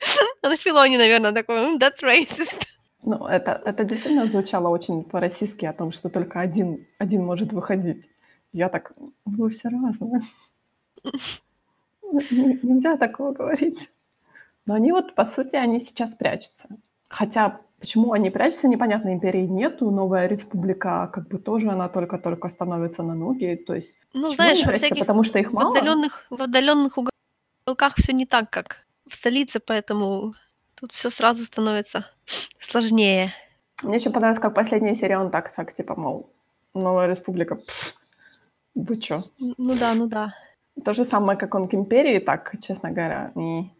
А на Филоне, наверное, такой, «М, that's racist. Ну, это, это действительно звучало очень по-российски о том, что только один, один может выходить. Я так, вы все разные. Н- Нельзя такого говорить. Но они вот, по сути, они сейчас прячутся. Хотя, почему они прячутся, непонятно, империи нету, новая республика, как бы тоже она только-только становится на ноги, то есть... Ну, знаешь, во всяких Потому что их в мало? отдаленных, в отдаленных уголках все не так, как в столице, поэтому тут все сразу становится сложнее. Мне очень понравилось, как последняя серия, он так, так, типа, мол, новая республика, пф, вы чё? Ну да, ну да. То же самое, как он к империи, так, честно говоря, не.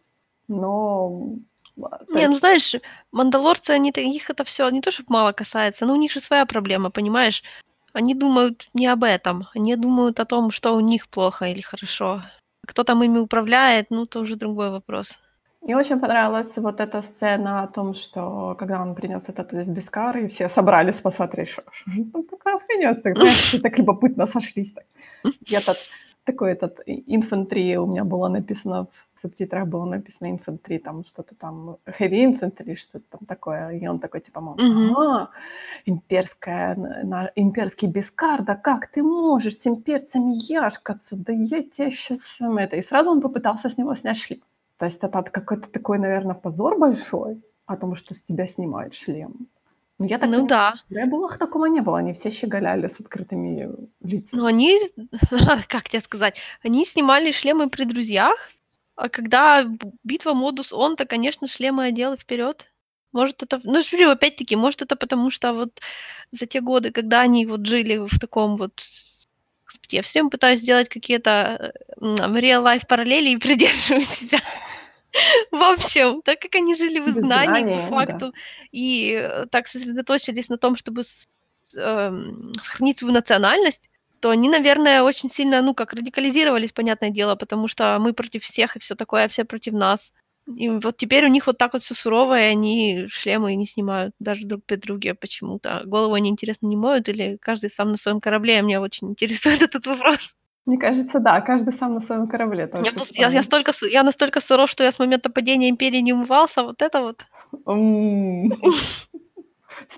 Но... а, Не, ну есть знаешь, мандалорцы, они, их это все не то, чтобы мало касается, но у них же своя проблема, понимаешь? Они думают не об этом, они думают о том, что у них плохо или хорошо. Кто там ими управляет, ну, то уже другой вопрос. Мне очень понравилась вот эта сцена о том, что когда он принес этот бескар, и все собрались посмотреть, что, что же там такое принес. Так, знаешь, так любопытно сошлись. Так. И этот, такой этот инфантри у меня было написано, в субтитрах было написано инфантри, там что-то там, heavy infantry, что-то там такое. И он такой, типа, мол, ага, имперская, на, имперский бескар, да как ты можешь с имперцами яшкаться, да я тебя сейчас это. И сразу он попытался с него снять шлем. То есть это какой-то такой, наверное, позор большой о том, что с тебя снимают шлем. Но я так Ну понимаю, да. в Ребелах такого не было, они все щеголяли с открытыми лицами. Но они, как тебе сказать, они снимали шлемы при друзьях, а когда битва модус он, то, конечно, шлемы одел вперед. Может, это... Ну, смотри, опять-таки, может, это потому что вот за те годы, когда они вот жили в таком вот... Господи, я все время пытаюсь сделать какие-то э, real-life параллели и придерживаю себя. В общем, так как они жили в изгнании, изгнании, по да. факту, и э, так сосредоточились на том, чтобы с- эм, сохранить свою национальность, то они, наверное, очень сильно, ну, как радикализировались, понятное дело, потому что мы против всех и все такое, а все против нас. И вот теперь у них вот так вот все сурово, и они шлемы не снимают даже друг при друге почему-то. Голову они, интересно, не моют, или каждый сам на своем корабле? Меня очень интересует этот вопрос. Мне кажется, да, каждый сам на своем корабле. Это Я, просто- я, я, столько, я настолько суров, что я с момента падения империи не умывался, вот это вот.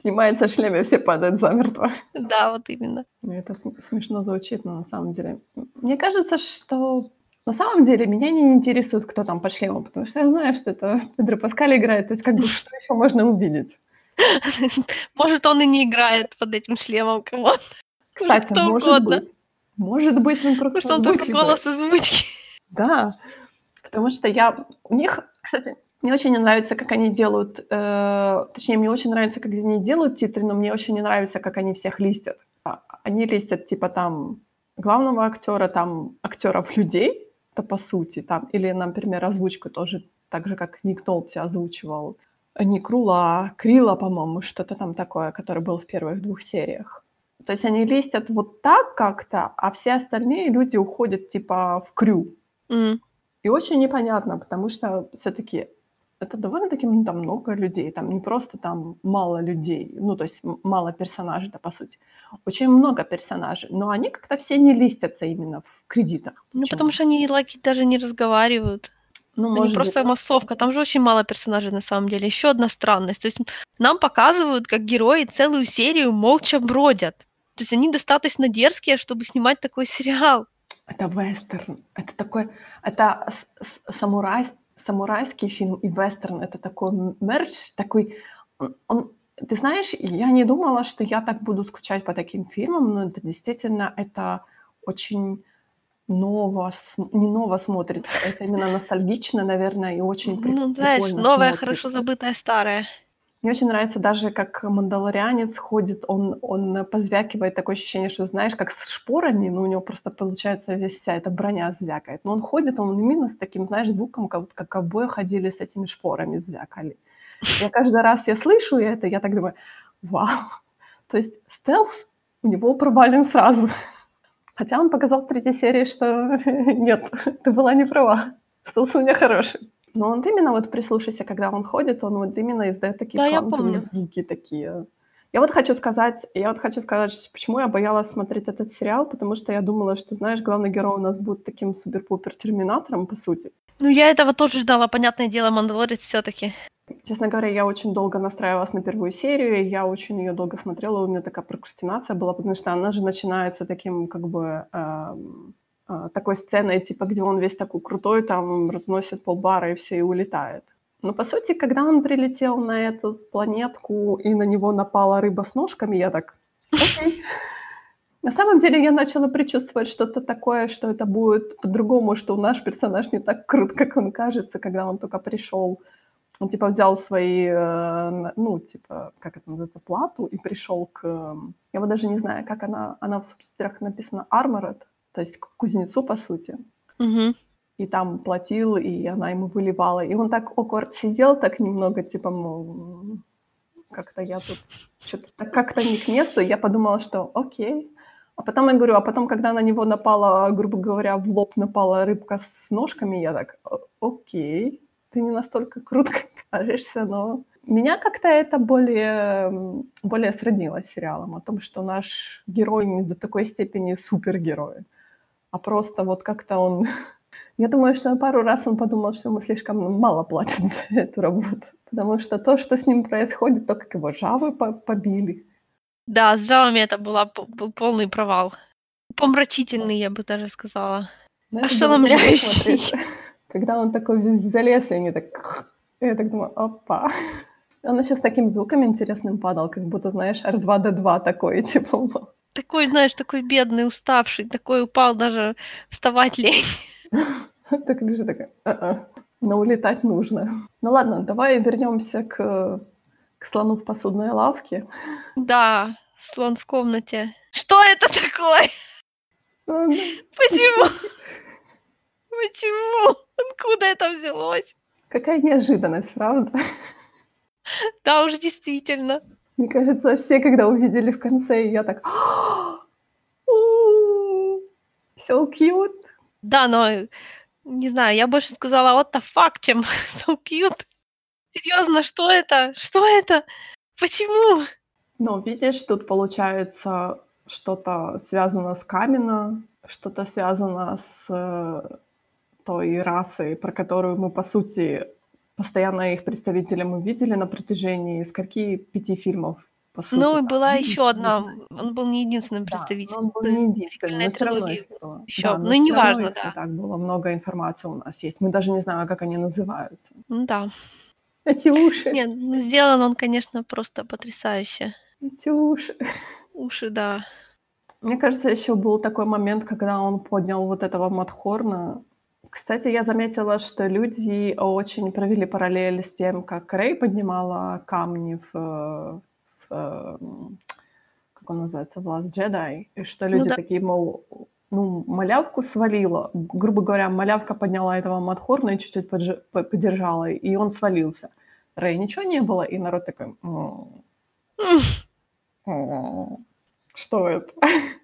Снимается шлем, и все падают замертво. Да, вот именно. Это см- смешно звучит, но на самом деле... Мне кажется, что на самом деле меня не интересует, кто там под шлемом, потому что я знаю, что это Педро Паскаль играет, то есть как бы что еще можно увидеть? Может, он и не играет под этим шлемом, кому Кстати, кто может угодно. быть. Может быть, он просто Может, он только голос озвучки. Да, потому что я... У них, кстати, мне очень не нравится, как они делают... э, точнее, мне очень нравится, как они делают титры, но мне очень не нравится, как они всех листят. А, Они листят, типа, там, главного актера, там, актеров людей, это по сути, там, или, например, озвучку тоже, так же, как Ник Нолти озвучивал. Ник Рула, Крила, по-моему, что-то там такое, который был в первых двух сериях. То есть они листят вот так как-то, а все остальные люди уходят, типа, в крю. М. И очень непонятно, потому что все-таки это довольно-таки ну, там много людей, там не просто там мало людей, ну то есть мало персонажей, да, по сути. Очень много персонажей, но они как-то все не листятся именно в кредитах. Ну, потому что они лаки даже не разговаривают. ну, Они может просто быть, массовка. Там же очень мало персонажей на самом деле. Еще одна странность. То есть нам показывают, как герои целую серию молча бродят. То есть они достаточно дерзкие, чтобы снимать такой сериал. это вестерн, это такой, это самурай, самурайский фильм и вестерн, это такой мерч, такой, он, ты знаешь, я не думала, что я так буду скучать по таким фильмам, но это действительно, это очень ново, не ново смотрится, это именно ностальгично, наверное, и очень при- Ну, знаешь, прикольно новое, хорошо смотрится. забытое старое. Мне очень нравится даже, как мандалорянец ходит, он, он позвякивает, такое ощущение, что, знаешь, как с шпорами, ну, у него просто получается весь вся эта броня звякает. Но он ходит, он именно с таким, знаешь, звуком, как, как ковбои ходили с этими шпорами, звякали. Я каждый раз я слышу это, я так думаю: "Вау!" То есть стелс у него провален сразу. Хотя он показал в третьей серии, что нет, ты была не права. Стелс у меня хороший. Но вот именно вот прислушайся, когда он ходит, он вот именно издаёт такие Да, я помню. звуки такие. Я вот хочу сказать я вот хочу сказать, почему я боялась смотреть этот сериал, потому что я думала, что, знаешь, главный герой у нас будет таким супер-пупер терминатором, по сути. Ну, я этого тоже ждала, понятное дело, "Мандалорец" всё-таки. Честно говоря, я очень долго настраивалась на первую серию, я очень её долго смотрела. У меня такая прокрастинация была, потому что она же начинается таким, как бы, эм, такой сценой, типа, где он весь такой крутой, там разносит полбара и всё, и улетает. Но, по сути, когда он прилетел на эту планетку и на него напала рыба с ножками, я так. На самом деле я начала предчувствовать что-то такое, что это будет по-другому, что наш персонаж не так крут, как он кажется, когда он тока пришёл. Он типа взял свои, э, ну, типа, как это называется, плату и пришёл к, я вот даже не знаю, как она она в субтитрах написана Armored, то есть к кузнецу, по сути. Мгм. И там платил, и она ему выливала. И он так awkward сидел, так немного, типа, мол, как-то я тут чё-то так как-то не к месту. Я подумала, что окей. А потом, я говорю, а потом, когда на него напала, грубо говоря, в лоб напала рыбка с ножками, я так: "О окей, ты не настолько крут, как кажешься". Но меня как-то это более, более сроднило с сериалом о том, что наш герой не до такой степени супергерой, а просто вот как-то он Я думаю, что пару раз он подумал, что ему слишком мало платят за эту работу, потому что то, что с ним происходит, то, как его жабы по побили. Да, с жабами это была был полный провал. Помрачительный, я бы даже сказала. Было Ошеломляющий. Когда он такой весь залез, и они так Я так думаю: "Опа". Он ещё с таким звуком интересным падал, как будто, знаешь, R2-D2 такой, типа. Такой, знаешь, такой бедный, уставший, такой упал, даже вставать лень. Так лежит такой: "А-а, но улетать нужно". Ну ладно, давай вернёмся к к слону в посудной лавке. Да, слон в комнате. Что это такое? Ладно. Почему? Почему? Откуда это взялось? Какая неожиданность, правда? Да уж, действительно. Мне кажется, все, когда увидели в конце, я так: "У, so cute". Да, но, не знаю, я больше сказала: "What the fuck", чем so cute. Серьёзно, что это? Что это? Почему? Но видишь, тут получается что-то связано с Камина, что-то связано с, э, той расой, про которую мы, по сути, постоянно их представителя мы видели на протяжении скольки? 5 фильмов, по сути, Ну, и была Ну, ещё одна, он был не единственным Да, представителем. он был не единственный, но всё равно их было. ещё, Да, но равно неважно, да. так было много информации у нас есть. Мы даже не знаем, как они называются. М-да. Эти уши. Не, ну, сделан он, конечно, просто потрясающе. Эти уши. Уши, да. Мне кажется, ещё был такой момент, когда он поднял вот этого Матхорна. Кстати, я заметила, что люди очень провели параллель с тем, как Рей поднимала камни в, в, эм, как он называется, в Last Jedi, и что Ну люди да. такие, мол, ну, малявку свалила, грубо говоря, малявка подняла этого Матхорна и чуть-чуть подж по подержала, и он свалился. Рей ничего не было, и народ такой. Что это?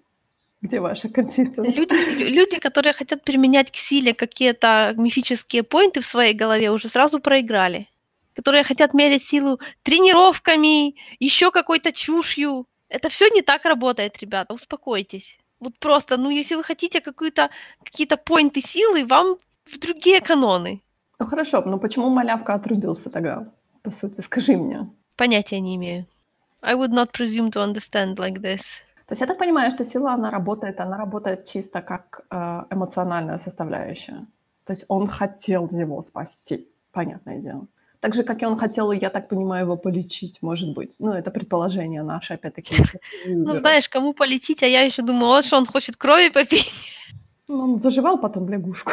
Где ваша консистенция? Люди лю люди, которые хотят применять к силе какие-то мифические поинты в своей голове, уже сразу проиграли. Которые хотят мерять силу тренировками, ещё какой-то чушью. Это всё не так работает, ребята, успокойтесь. Вот просто, ну, если вы хотите какую-то какие-то поинты силы, вам в другие каноны. Ну хорошо, но почему малявка отрубился тогда, по сути, скажи мне? Понятия не имею. I would not presume to understand like this. То есть я так понимаю, что сила, она работает она работает чисто как, э, эмоциональная составляющая. То есть он хотел его спасти, понятное дело. Так же, как и он хотел, я так понимаю, его полечить, может быть. Ну, это предположение наше, опять-таки. Ну, знаешь, кому полечить, а я ещё думаю, вот что он хочет крови попить. Ну, он заживал потом лягушку.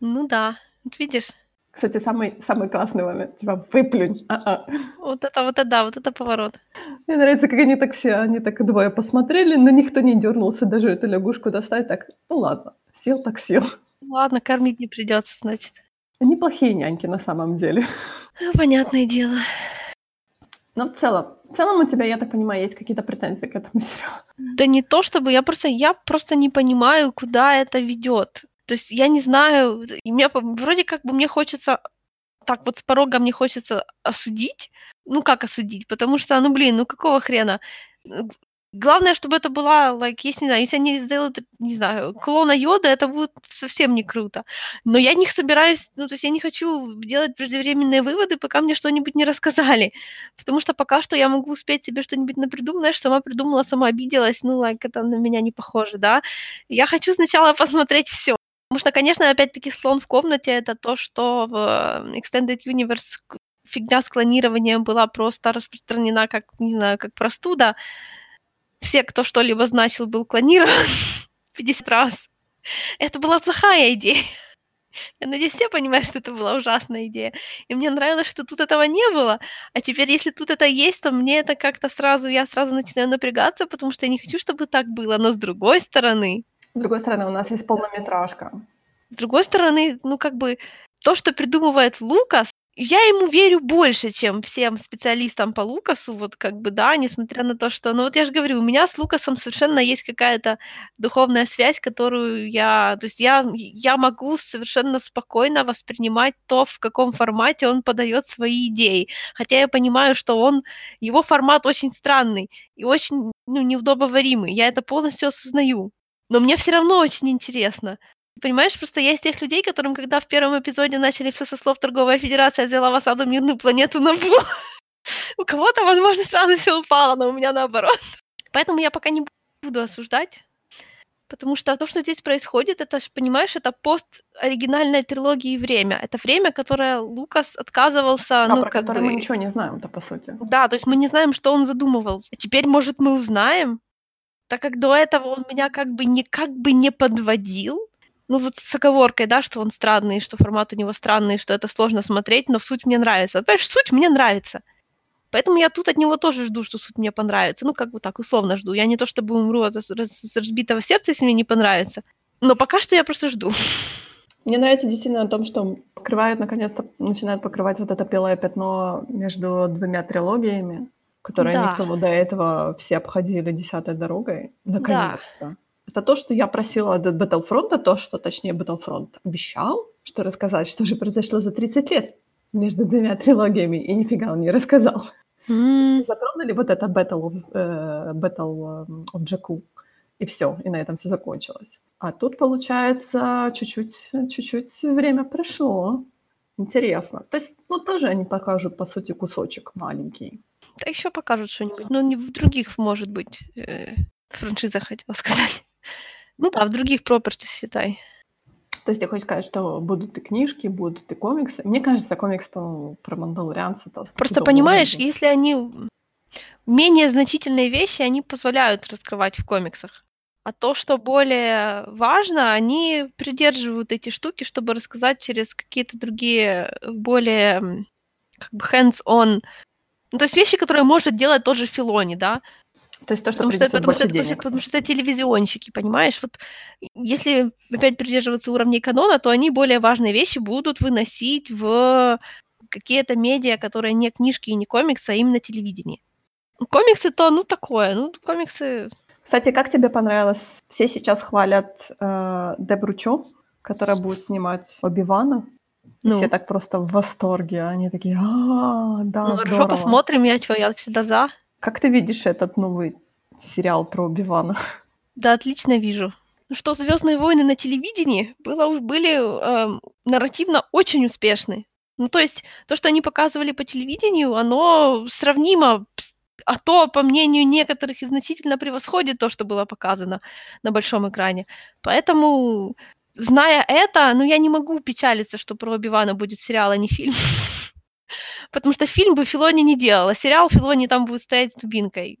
Ну да, вот видишь? Кстати, самый самый классный момент, типа: "Выплюнь". А-а. Вот это вот это да, вот это поворот. Мне нравится, как они так все, они так двое посмотрели, но никто не дёрнулся даже эту лягушку достать. Так: "Ну ладно, сел так сел". Ладно, кормить не придётся, значит. Они плохие няньки на самом деле. Ну, понятное дело. Но в целом, в целом у тебя, я так понимаю, есть какие-то претензии к этому сериалу? Да не то чтобы, я просто, я просто не понимаю, куда это ведет. То есть я не знаю, и мне вроде как бы мне хочется так вот с порога мне хочется осудить. Ну как осудить? Потому что, ну блин, ну какого хрена? Главное, чтобы это была, like, если, не знаю, если они сделают, не знаю, клона Йода, это будет совсем не круто. Но я не собираюсь, ну, то есть я не хочу делать преждевременные выводы, пока мне что-нибудь не рассказали. Потому что пока что я могу успеть себе что-нибудь напридумать, знаешь, сама придумала, сама обиделась, ну, like, это на меня не похоже, да. Я хочу сначала посмотреть все. Потому что, конечно, опять-таки слон в комнате это то, что в э, Extended Universe фигня с клонированием была просто распространена как, не знаю, как простуда все, кто что-либо значил, был клонирован 50 раз. Это была плохая идея. Я надеюсь, все понимают, что это была ужасная идея. И мне нравилось, что тут этого не было. А теперь, если тут это есть, то мне это как-то сразу, я сразу начинаю напрягаться, потому что я не хочу, чтобы так было. Но с другой стороны... С другой стороны, у нас есть полнометражка. С другой стороны, ну как бы то, что придумывает Лукас, я ему верю больше, чем всем специалистам по Лукасу, вот как бы, да, несмотря на то, что, ну вот я же говорю, у меня с Лукасом совершенно есть какая-то духовная связь, которую я, то есть я, я могу совершенно спокойно воспринимать то, в каком формате он подает свои идеи, хотя я понимаю, что он, его формат очень странный и очень, ну, неудобоваримый, я это полностью осознаю, но мне все равно очень интересно. Понимаешь, просто есть тех людей, которым, когда в первом эпизоде начали все со слов торговая федерация взяла в осаду мирную планету Набу, у кого-то, возможно, сразу все упало, но у меня наоборот. Поэтому я пока не буду осуждать, потому что то, что здесь происходит, это, понимаешь, это пост оригинальной трилогии «Время». Это время, которое Лукас отказывался, а, ну, про как которое бы... мы ничего не знаем-то, по сути. Да, то есть мы не знаем, что он задумывал. А теперь, может, мы узнаем, так как до этого он меня как бы не, как бы не подводил, ну вот с оговоркой, да, что он странный, что формат у него странный, что это сложно смотреть, но в суть мне нравится. Понимаешь, суть мне нравится. Поэтому я тут от него тоже жду, что суть мне понравится. Ну, как бы так, условно жду. Я не то чтобы умру от разбитого сердца, если мне не понравится. Но пока что я просто жду. Мне нравится действительно о том, что покрывают, наконец-то, начинают покрывать вот это белое пятно между двумя трилогиями, которые да. никто до этого все обходили десятой дорогой. Наконец-то. Да это то, что я просила от Battlefront, то, что, точнее, Battlefront обещал, что рассказать, что же произошло за 30 лет между двумя трилогиями, и нифига он не рассказал. Mm. Затронули вот это Battle of, э, Battle эм, of Jakku, и все, и на этом все закончилось. А тут, получается, чуть-чуть, чуть-чуть время прошло. Интересно. То есть, ну, тоже они покажут, по сути, кусочек маленький. Да еще покажут что-нибудь. Ну, не в других, может быть, э, франшизах, хотела сказать. Ну да, в других properties считай. То есть я хочу сказать, что будут и книжки, будут и комиксы. Мне кажется, комикс по, про Мандалорианца то Просто понимаешь, будет. если они менее значительные вещи, они позволяют раскрывать в комиксах. А то, что более важно, они придерживают эти штуки, чтобы рассказать через какие-то другие более как бы hands-on. Ну, то есть вещи, которые может делать тот же Филони, да, то есть то, что потому что, потому, что, денег. потому что это телевизионщики, понимаешь? Вот если опять придерживаться уровней канона, то они более важные вещи будут выносить в какие-то медиа, которые не книжки и не комиксы, а именно телевидение. Комиксы то, ну, такое, ну, комиксы... Кстати, как тебе понравилось? Все сейчас хвалят э, Дебру Чо, которая будет снимать Оби-Вана. Ну. Все так просто в восторге. Они такие, а, да, Ну, хорошо, посмотрим, я что, я всегда за. Как ты видишь этот новый сериал про Убивана? Да, отлично вижу. Ну что, Звездные войны на телевидении было, были э, нарративно очень успешны. Ну, то есть, то, что они показывали по телевидению, оно сравнимо, а то, по мнению некоторых, и значительно превосходит то, что было показано на большом экране. Поэтому, зная это, ну, я не могу печалиться, что про Убивана будет сериал, а не фильм. Потому что фильм бы Филони не делал, а сериал Филони там будет стоять с дубинкой.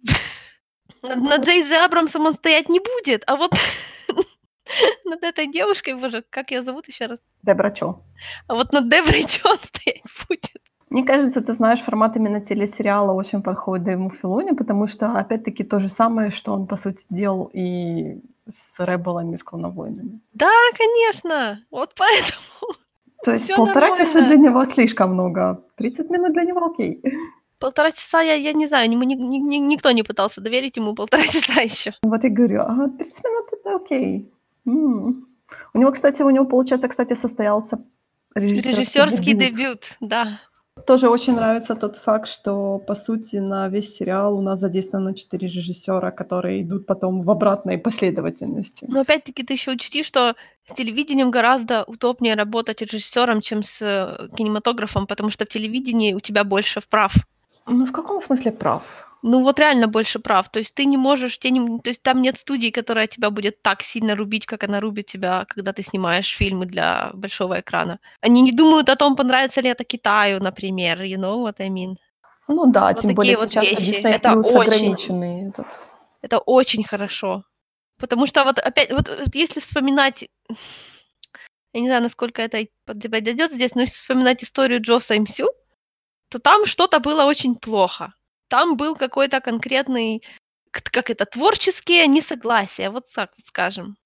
Над Джейзи Абрамсом он стоять не будет, а вот над этой девушкой, боже, как ее зовут еще раз? Дебра Чо. А вот над Деброй Чо он стоять будет. Мне кажется, ты знаешь, формат именно телесериала очень подходит Дэйву Филоне, потому что, опять-таки, то же самое, что он, по сути, делал и с Ребелами, с Клоновойнами. Да, конечно, вот поэтому. То есть Всё полтора часа нормально. для него слишком много, 30 минут для него окей. Полтора часа, я я не знаю, ему ни ни ни никто не пытался доверить ему полтора часа ещё. Вот я говорю, ага, 30 минут- это окей. М. У него, кстати, у него, получается, кстати, состоялся режиссёрский Режиссёрский дебют. дебют, да. Тоже очень нравится тот факт, что, по сути, на весь сериал у нас задействовано 4 режиссёра, которые идут потом в обратной последовательности. Но опять-таки ты ещё учти, что с телевидением гораздо удобнее работать режиссёром, чем с, э, кинематографом, потому что в телевидении у тебя больше прав. Ну, в каком смысле прав? Ну, вот реально больше прав. То есть ты не можешь, те не то есть там нет студии, которая тебя будет так сильно рубить, как она рубит тебя, когда ты снимаешь фильмы для большого экрана. Они не думают о том, понравится ли это Китаю, например, you know what I mean. Ну да, Вот тем более вот сейчас вещи. Disney Это Plus очень ограниченный этот. Это очень хорошо. Потому что вот опять, вот вот если вспоминать, я не знаю, насколько это под тебя дойдёт здесь, но если вспоминать историю Джоса и Мсю, то там что-то было очень плохо. Там был какой-то конкретный, как это, творческие несогласия, вот так вот скажем.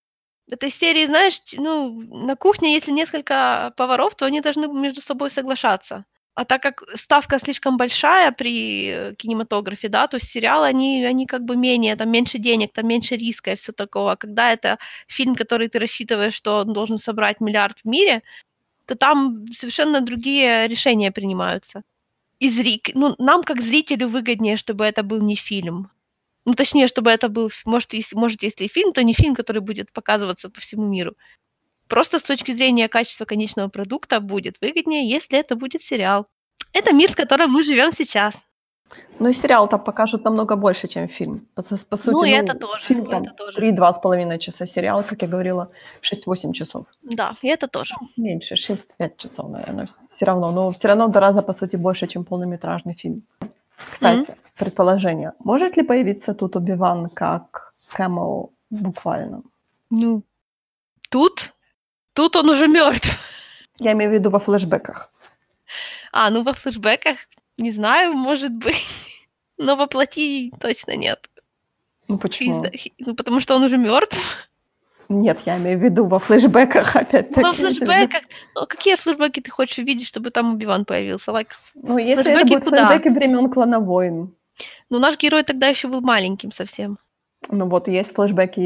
В этой серии, знаешь, ну, на кухне, если несколько поваров, то они должны между собой соглашаться. А так как ставка слишком большая при, э, кинематографе, да, то сериалы, они они как бы менее, там меньше денег, там меньше риска и всё такого. А когда это фильм, который ты рассчитываешь, что он должен собрать миллиард в мире, то там совершенно другие решения принимаются. И зри к ну, нам, как зрителю, выгоднее, чтобы это был не фильм. Ну, точнее, чтобы это был может, ес может, если и фильм, то не фильм, который будет показываться по всему миру. Просто с точки зрения качества конечного продукта будет выгоднее, если это будет сериал. Это мир, в котором мы живём сейчас. Ну и сериал-то покажут намного больше, чем фильм. По с по сути, Ну, и ну, это тоже, фильм там это тоже. 3, 2,5 часа, сериал, как я говорила, 6-8 часов. Да, и это тоже. Меньше, 6-5 часов, наверно, всё равно. Но всё равно в 2 раза, по сути, больше, чем полнометражный фильм. Кстати, предположение: может ли появиться тут Оби-Ван как камео буквально? Ну, тут? Тут он уже мёртв. Я имею в виду во флешбэках. А, ну, во флешбэках, не знаю, может быть, но воплоти точно нет. Ну почему? he ну, потому что он уже мёртв. Нет, я имею в виду во флешбэках Ну, опять-таки. во флешбэках ну, какие флешбеки ты хочешь увидеть, чтобы там Оби-Ван появился? Like, Ну, если это флешбеки будут куда? флешбеки времен Клана Войн. Ну, наш герой тогда ещё был маленьким совсем. Ну вот, есть флешбеки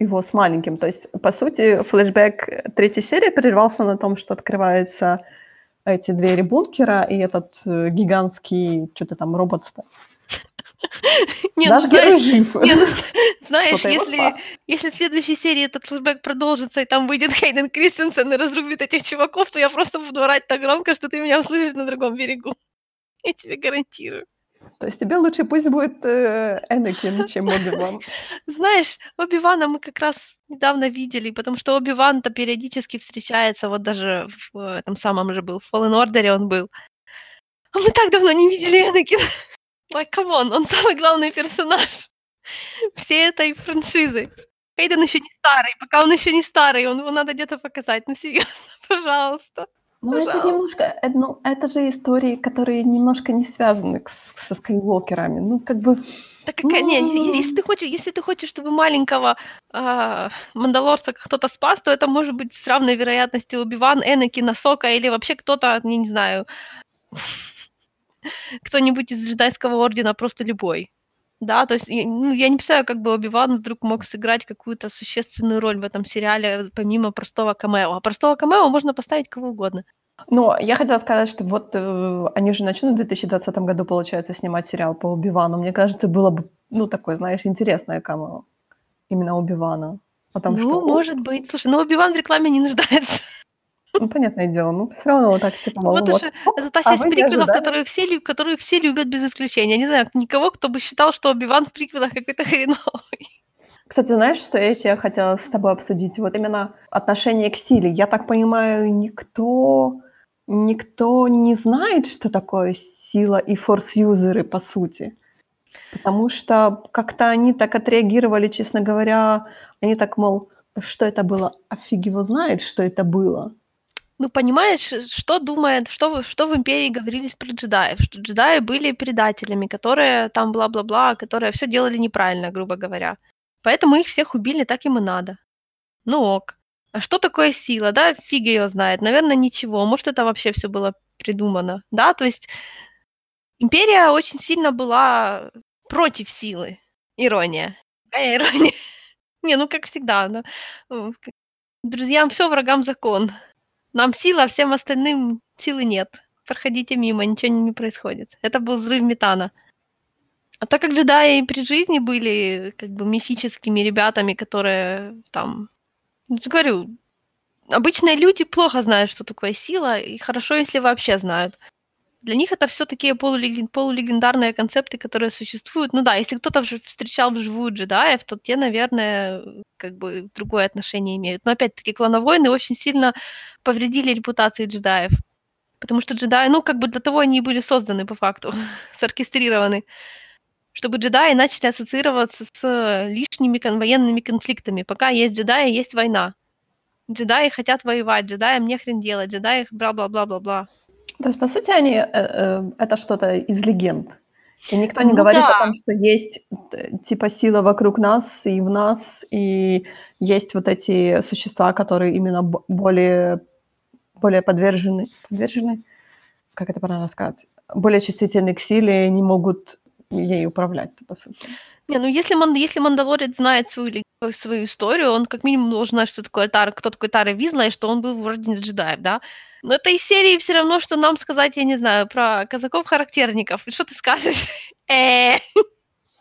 его с маленьким. То есть, по сути, флешбэк 3 серии прервался на том, что открываются эти двери бункера, и этот, э, гигантский чё-то там робот ста Не, ну, Наш герой знаешь жив. не, ну, зна знаешь, если если в следующей серии этот флешбэк продолжится, и там выйдет Хейден Кристенсен и разрубит этих чуваков, то я просто буду орать так громко, что ты меня услышишь на другом берегу. Я тебе гарантирую. То есть тебе лучше пусть будет, э, Энакин, чем Оби-Ван. Знаешь, Оби-Вана мы как раз недавно видели, потому что Оби-Ван-то периодически встречается, вот даже в этом самом же был, в Fallen Order он был. А мы так давно не видели Энакина. Like, come on, он самый главный персонаж всей этой франшизы. Хейден ещё не старый, пока он ещё не старый, он его надо где-то показать. Ну, серьёзно, пожалуйста. Ну, это немножко, э, ну, это же истории, которые немножко не связаны с со Скайуокерами. Ну, как бы, Да какая не, если ты хочешь если ты хочешь, чтобы маленького, а, мандалорца кто-то спас, то это может быть с равной вероятностью Оби-Ван, Энакин, Асока или вообще кто-то, я не знаю, кто-нибудь из джедайского ордена, просто любой. Да, то есть, ну, я не представляю, как бы Оби-Ван вдруг мог сыграть какую-то существенную роль в этом сериале, помимо простого камео. А простого камео можно поставить кого угодно. Но я хотела сказать, что вот, э, они же начнут в 2020 году, получается, снимать сериал по Оби-Вану. Мне кажется, было бы, ну, такое, знаешь, интересное камео. Именно Оби-Вана. Потому Ну, что, может быть. Слушай, ну Оби-Ван в рекламе не нуждается. ну, понятное дело, ну, всё равно вот так, типа, мол, Вот вот, уже оп, это та а часть не приквелов, которые все которые все любят без исключения. Не знаю никого, кто бы считал, что Оби-Ван в приквелах какой-то хреновый. Кстати, знаешь, что я тебе хотела с тобой обсудить? Вот именно отношение к силе. Я так понимаю, никто никто не знает, что такое сила и форс-юзеры, по сути. Потому что как-то они так отреагировали, честно говоря, они так, мол, что это было? А его знает, что это было. Ну, понимаешь, что думает, что что в Империи говорились про джедаев? Что джедаи были предателями, которые там бла-бла-бла, которые всё делали неправильно, грубо говоря. Поэтому их всех убили, так им и надо. Ну ок. А что такое сила, да? Фиг ее знает. Наверное, ничего. Может, это вообще все было придумано, да? То есть империя очень сильно была против силы. Ирония. Какая ирония? Не, ну как всегда. Ну, друзьям все, врагам закон. Нам сила, всем остальным силы нет. Проходите мимо, ничего не происходит. Это был взрыв метана. А так как джедаи при жизни были как бы мифическими ребятами, которые там... Я же говорю, обычные люди плохо знают, что такое сила, и хорошо, если вообще знают. Для них это все такие полулеген... полулегендарные концепты, которые существуют. Ну да, если кто-то встречал вживую джедаев, то те, наверное, как бы другое отношение имеют. Но опять-таки клановойны очень сильно повредили репутации джедаев. Потому что джедаи, ну, как бы для того они и были созданы по факту, соркестрированы чтобы джедаи начали ассоциироваться с лишними кон- военными конфликтами. Пока есть джедаи, есть война. Джедаи хотят воевать, джедаям не хрен делать, джедаи бла-бла-бла-бла-бла. То есть, по сути, они, э, э, это что-то из легенд. И никто не ну, говорит да. о том, что есть э, типа сила вокруг нас и в нас, и есть вот эти существа, которые именно более, более подвержены, подвержены, как это правильно сказать, более чувствительны к силе, не могут ей управлять, по сути. Не, ну если, Манд... если Мандалорец знает свою, свою историю, он как минимум должен знать, что такое Тар, кто такой Тар Визна, и что он был в Ордене джедаев, да? Но это из серии все равно, что нам сказать, я не знаю, про казаков-характерников. Что ты скажешь? Э.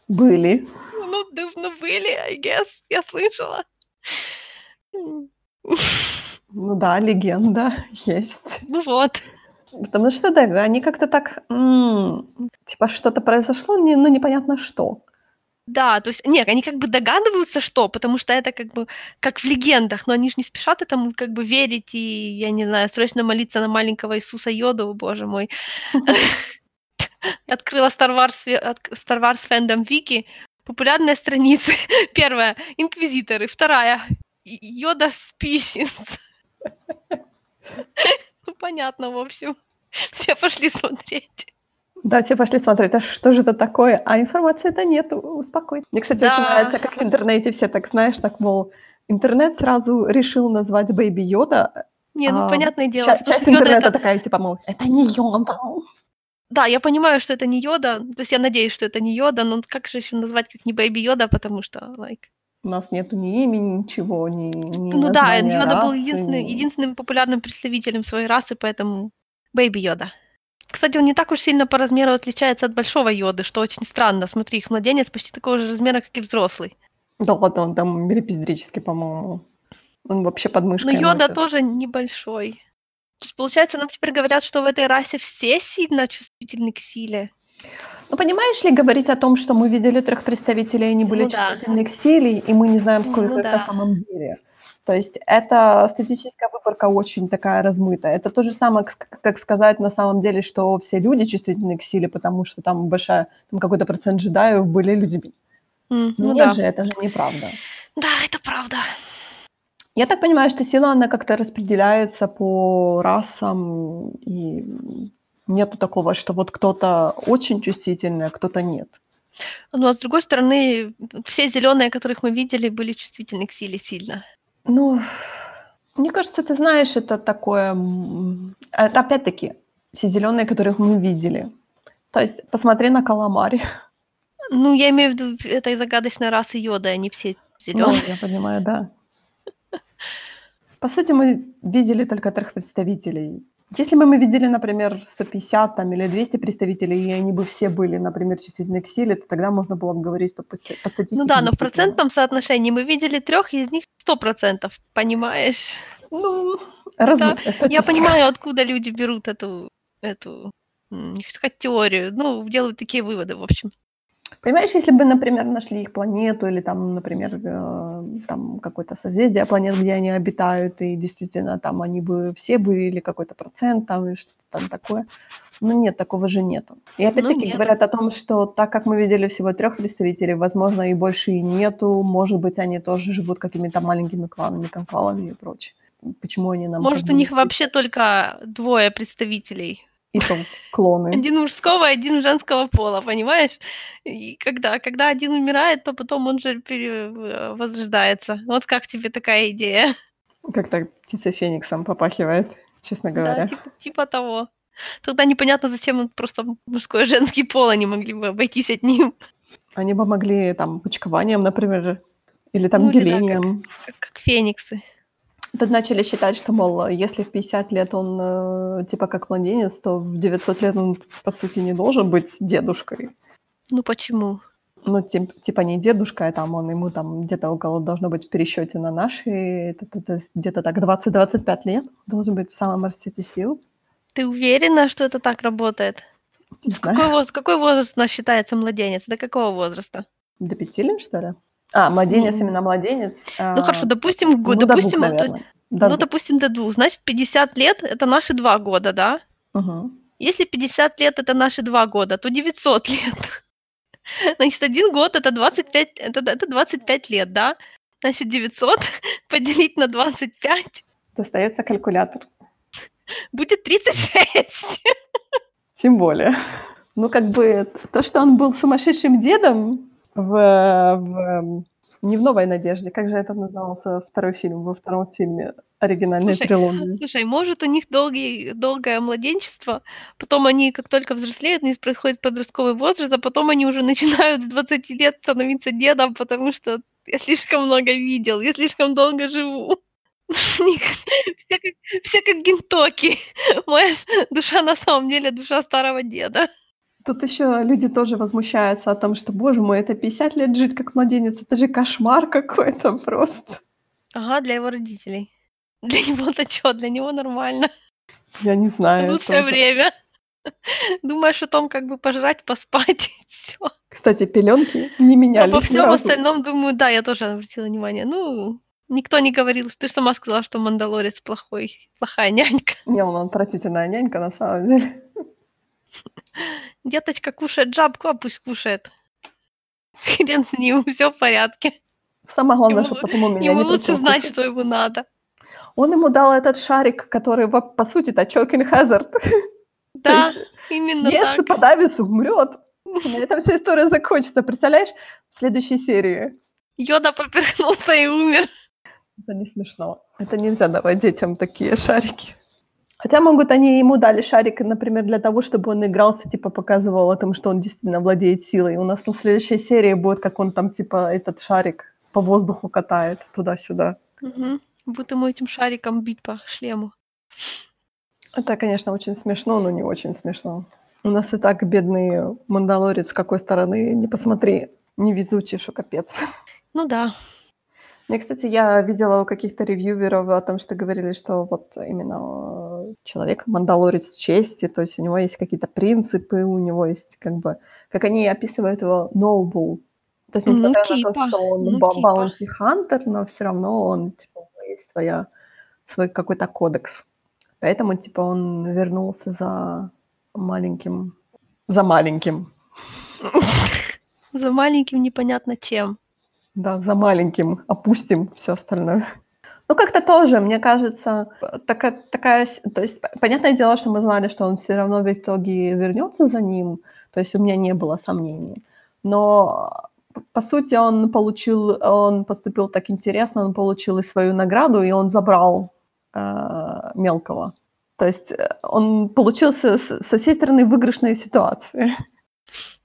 Были. Ну, ну, были, I guess, я слышала. Ну да, легенда есть. Ну вот. Потому что, да, они как-то так, м- типа, что-то произошло, не, ну, непонятно что. Да, то есть, нет, они как бы догадываются, что, потому что это как бы как в легендах, но они же не спешат этому как бы верить и, я не знаю, срочно молиться на маленького Иисуса Йоду, боже мой. Открыла Star Wars, Star Wars Fandom Wiki, популярные страницы. Первая — Инквизиторы, вторая — Йода Species. Понятно, в общем. Все пошли смотреть. Да, все пошли смотреть, а что же это такое? А информации-то нет, успокой. Мне, кстати, да. очень нравится, как в интернете все так, знаешь, так, мол, интернет сразу решил назвать Baby Yoda. Не, ну, а, понятное дело. Ча- часть интернета это... такая, типа, мол, это не Йода. Да, я понимаю, что это не Йода, то есть я надеюсь, что это не Йода, но как же еще назвать, как не Baby Yoda, потому что, like... У нас нету ни имени, ничего, ни, ни Ну да, Йода расы, был единственным, единственным популярным представителем своей расы, поэтому Бэйби Йода. Кстати, он не так уж сильно по размеру отличается от большого йоды, что очень странно. Смотри, их младенец почти такого же размера, как и взрослый. Да ладно, он там милипиздрический, по-моему. Он вообще под мышкой Но йода носит. тоже небольшой. То есть, получается, нам теперь говорят, что в этой расе все сильно чувствительны к силе. Ну, понимаешь ли, говорить о том, что мы видели трех представителей, они были ну, чувствительны да. к силе, и мы не знаем, сколько ну, их да. на самом деле. То есть это статистическая выборка очень такая размытая. Это то же самое, как сказать на самом деле, что все люди чувствительны к силе, потому что там большая, там какой-то процент джедаев были людьми. Mm, ну Нет да. же, это же неправда. Да, это правда. Я так понимаю, что сила, она как-то распределяется по расам, и нету такого, что вот кто-то очень чувствительный, а кто-то нет. Ну, а с другой стороны, все зеленые, которых мы видели, были чувствительны к силе сильно. Ну, мне кажется, ты знаешь, это такое... Это опять-таки все зеленые, которых мы видели. То есть посмотри на каламари. Ну, я имею в виду этой загадочной расы йода, они все зеленые. Ну, я понимаю, да. По сути, мы видели только трех представителей если бы мы видели, например, 150 там, или 200 представителей, и они бы все были, например, чувствительны к силе, то тогда можно было бы говорить, что по, по статистике... Ну да, но в процентном соотношении мы видели трех, из них 100%, понимаешь? Ну, размытая да, Я понимаю, откуда люди берут эту, эту не хочу сказать теорию, ну, делают такие выводы, в общем. Понимаешь, если бы, например, нашли их планету или там, например, э, там какое-то созвездие планет, где они обитают, и действительно там они бы все были, или какой-то процент там, или что-то там такое. Но нет, такого же нету. И ну, опять-таки ну, говорят о том, что так как мы видели всего трех представителей, возможно, и больше и нету, может быть, они тоже живут какими-то маленькими кланами, конклавами и прочее. Почему они нам... Может, у них вообще только двое представителей и то клоны. Один мужского, один женского пола, понимаешь? И когда, когда один умирает, то потом он же перевозрождается. Вот как тебе такая идея? Как-то птицей Фениксом попахивает, честно Да, говоря. типа типа того. Тогда непонятно, зачем просто мужской и женский пол, они могли бы обойтись одним. Они бы могли там почкованием, например, или там Ну или да, как делением. как как фениксы. Тут начали считать, что, мол, если в 50 лет он, э, типа, как младенец, то в 900 лет он, по сути, не должен быть дедушкой. Ну почему? Ну, тип- типа не дедушка, а там он ему там где-то около должно быть в пересчете на наши, это есть где-то так 20-25 лет должен быть в самом расцвете сил. Ты уверена, что это так работает? С какой воз какой возраст у нас считается младенец? До какого возраста? до 5 лет, что ли? А, младенец, именно младенец. Ну хорошо, а, допустим, в го ну, до допустим, двух, то. До ну, двух. допустим, до 2. Значит, 50 лет- это наши 2 года, да? Мгм. Если 50 лет- это наши 2 года, то 900 лет. Значит, 1 год- это 25 это это 25 лет, да? Значит, 900 поделить на 25 Достается калькулятор. будет 36. Тем более. Ну, как бы, то, что он был сумасшедшим дедом в, в не в «Новой надежде», как же это назывался второй фильм, во втором фильме оригинальной Слушай, трилогии? слушай, может, у них долгий долгое младенчество, потом они, как только взрослеют, у них происходит подростковый возраст, а потом они уже начинают с 20 лет становиться дедом, потому что я слишком много видел, я слишком долго живу. Все как Гентоки. Моя душа на самом деле душа старого деда. Тут еще люди тоже возмущаются о том, что, боже мой, это 50 лет жить как младенец, это же кошмар какой-то просто. Ага, для его родителей. Для него-то чё? Для него нормально. Я не знаю Лучшее тоже. время. Думаешь о том, как бы пожрать, поспать, и всё. Кстати, пеленки не А менялись по всем остальном, думаю, да, я тоже обратила внимание. Ну, никто не говорил, ты ж сама сказала, что Мандалорец плохой, плохая нянька. Не, он отвратительная нянька на самом деле. Деточка кушает жабку, а пусть кушает. Хрен с ним, всё в порядке. Самое главное, Ему чтобы потом у меня ему не лучше знать, что ему надо. Он ему дал этот шарик, который, по сути-то, choking hazard. То Да, есть именно съест так. подавится, умрет. На этом вся история закончится. Представляешь, в следующей серии. Йода поперхнулся и умер. Это не смешно. Это нельзя давать детям такие шарики. Хотя могут они ему дали шарик, например, для того, чтобы он игрался, типа показывал о том, что он действительно владеет силой. И у нас на следующей серии будет, как он там, типа, этот шарик по воздуху катает туда-сюда. Мгм. Будут ему этим шариком бить по шлему. Это, конечно, очень смешно, но не очень смешно. У нас и так бедный мандалорец, с какой стороны, не посмотри, невезучий, что капец. Ну да. Мне, кстати, я видела у каких-то ревьюверов о том, что говорили, что вот именно человек мандалорец чести, то есть у него есть какие-то принципы, у него есть как бы, как они описывают его, noble. То есть Ну, несмотря на то, типа, что он ну, типа. но все равно он, типа, у него есть своя, свой какой-то кодекс. Поэтому, типа, он вернулся за маленьким, за маленьким, За маленьким непонятно чем. Да, за маленьким опустим все остальное. Ну, как-то тоже, мне кажется, такая, такая... То есть, понятное дело, что мы знали, что он все равно в итоге вернется за ним. То есть у меня не было сомнений. Но, по сути, он получил... Он поступил так интересно, он получил и свою награду, и он забрал э, мелкого. То есть э, он получился с- со всей стороны выигрышной ситуации.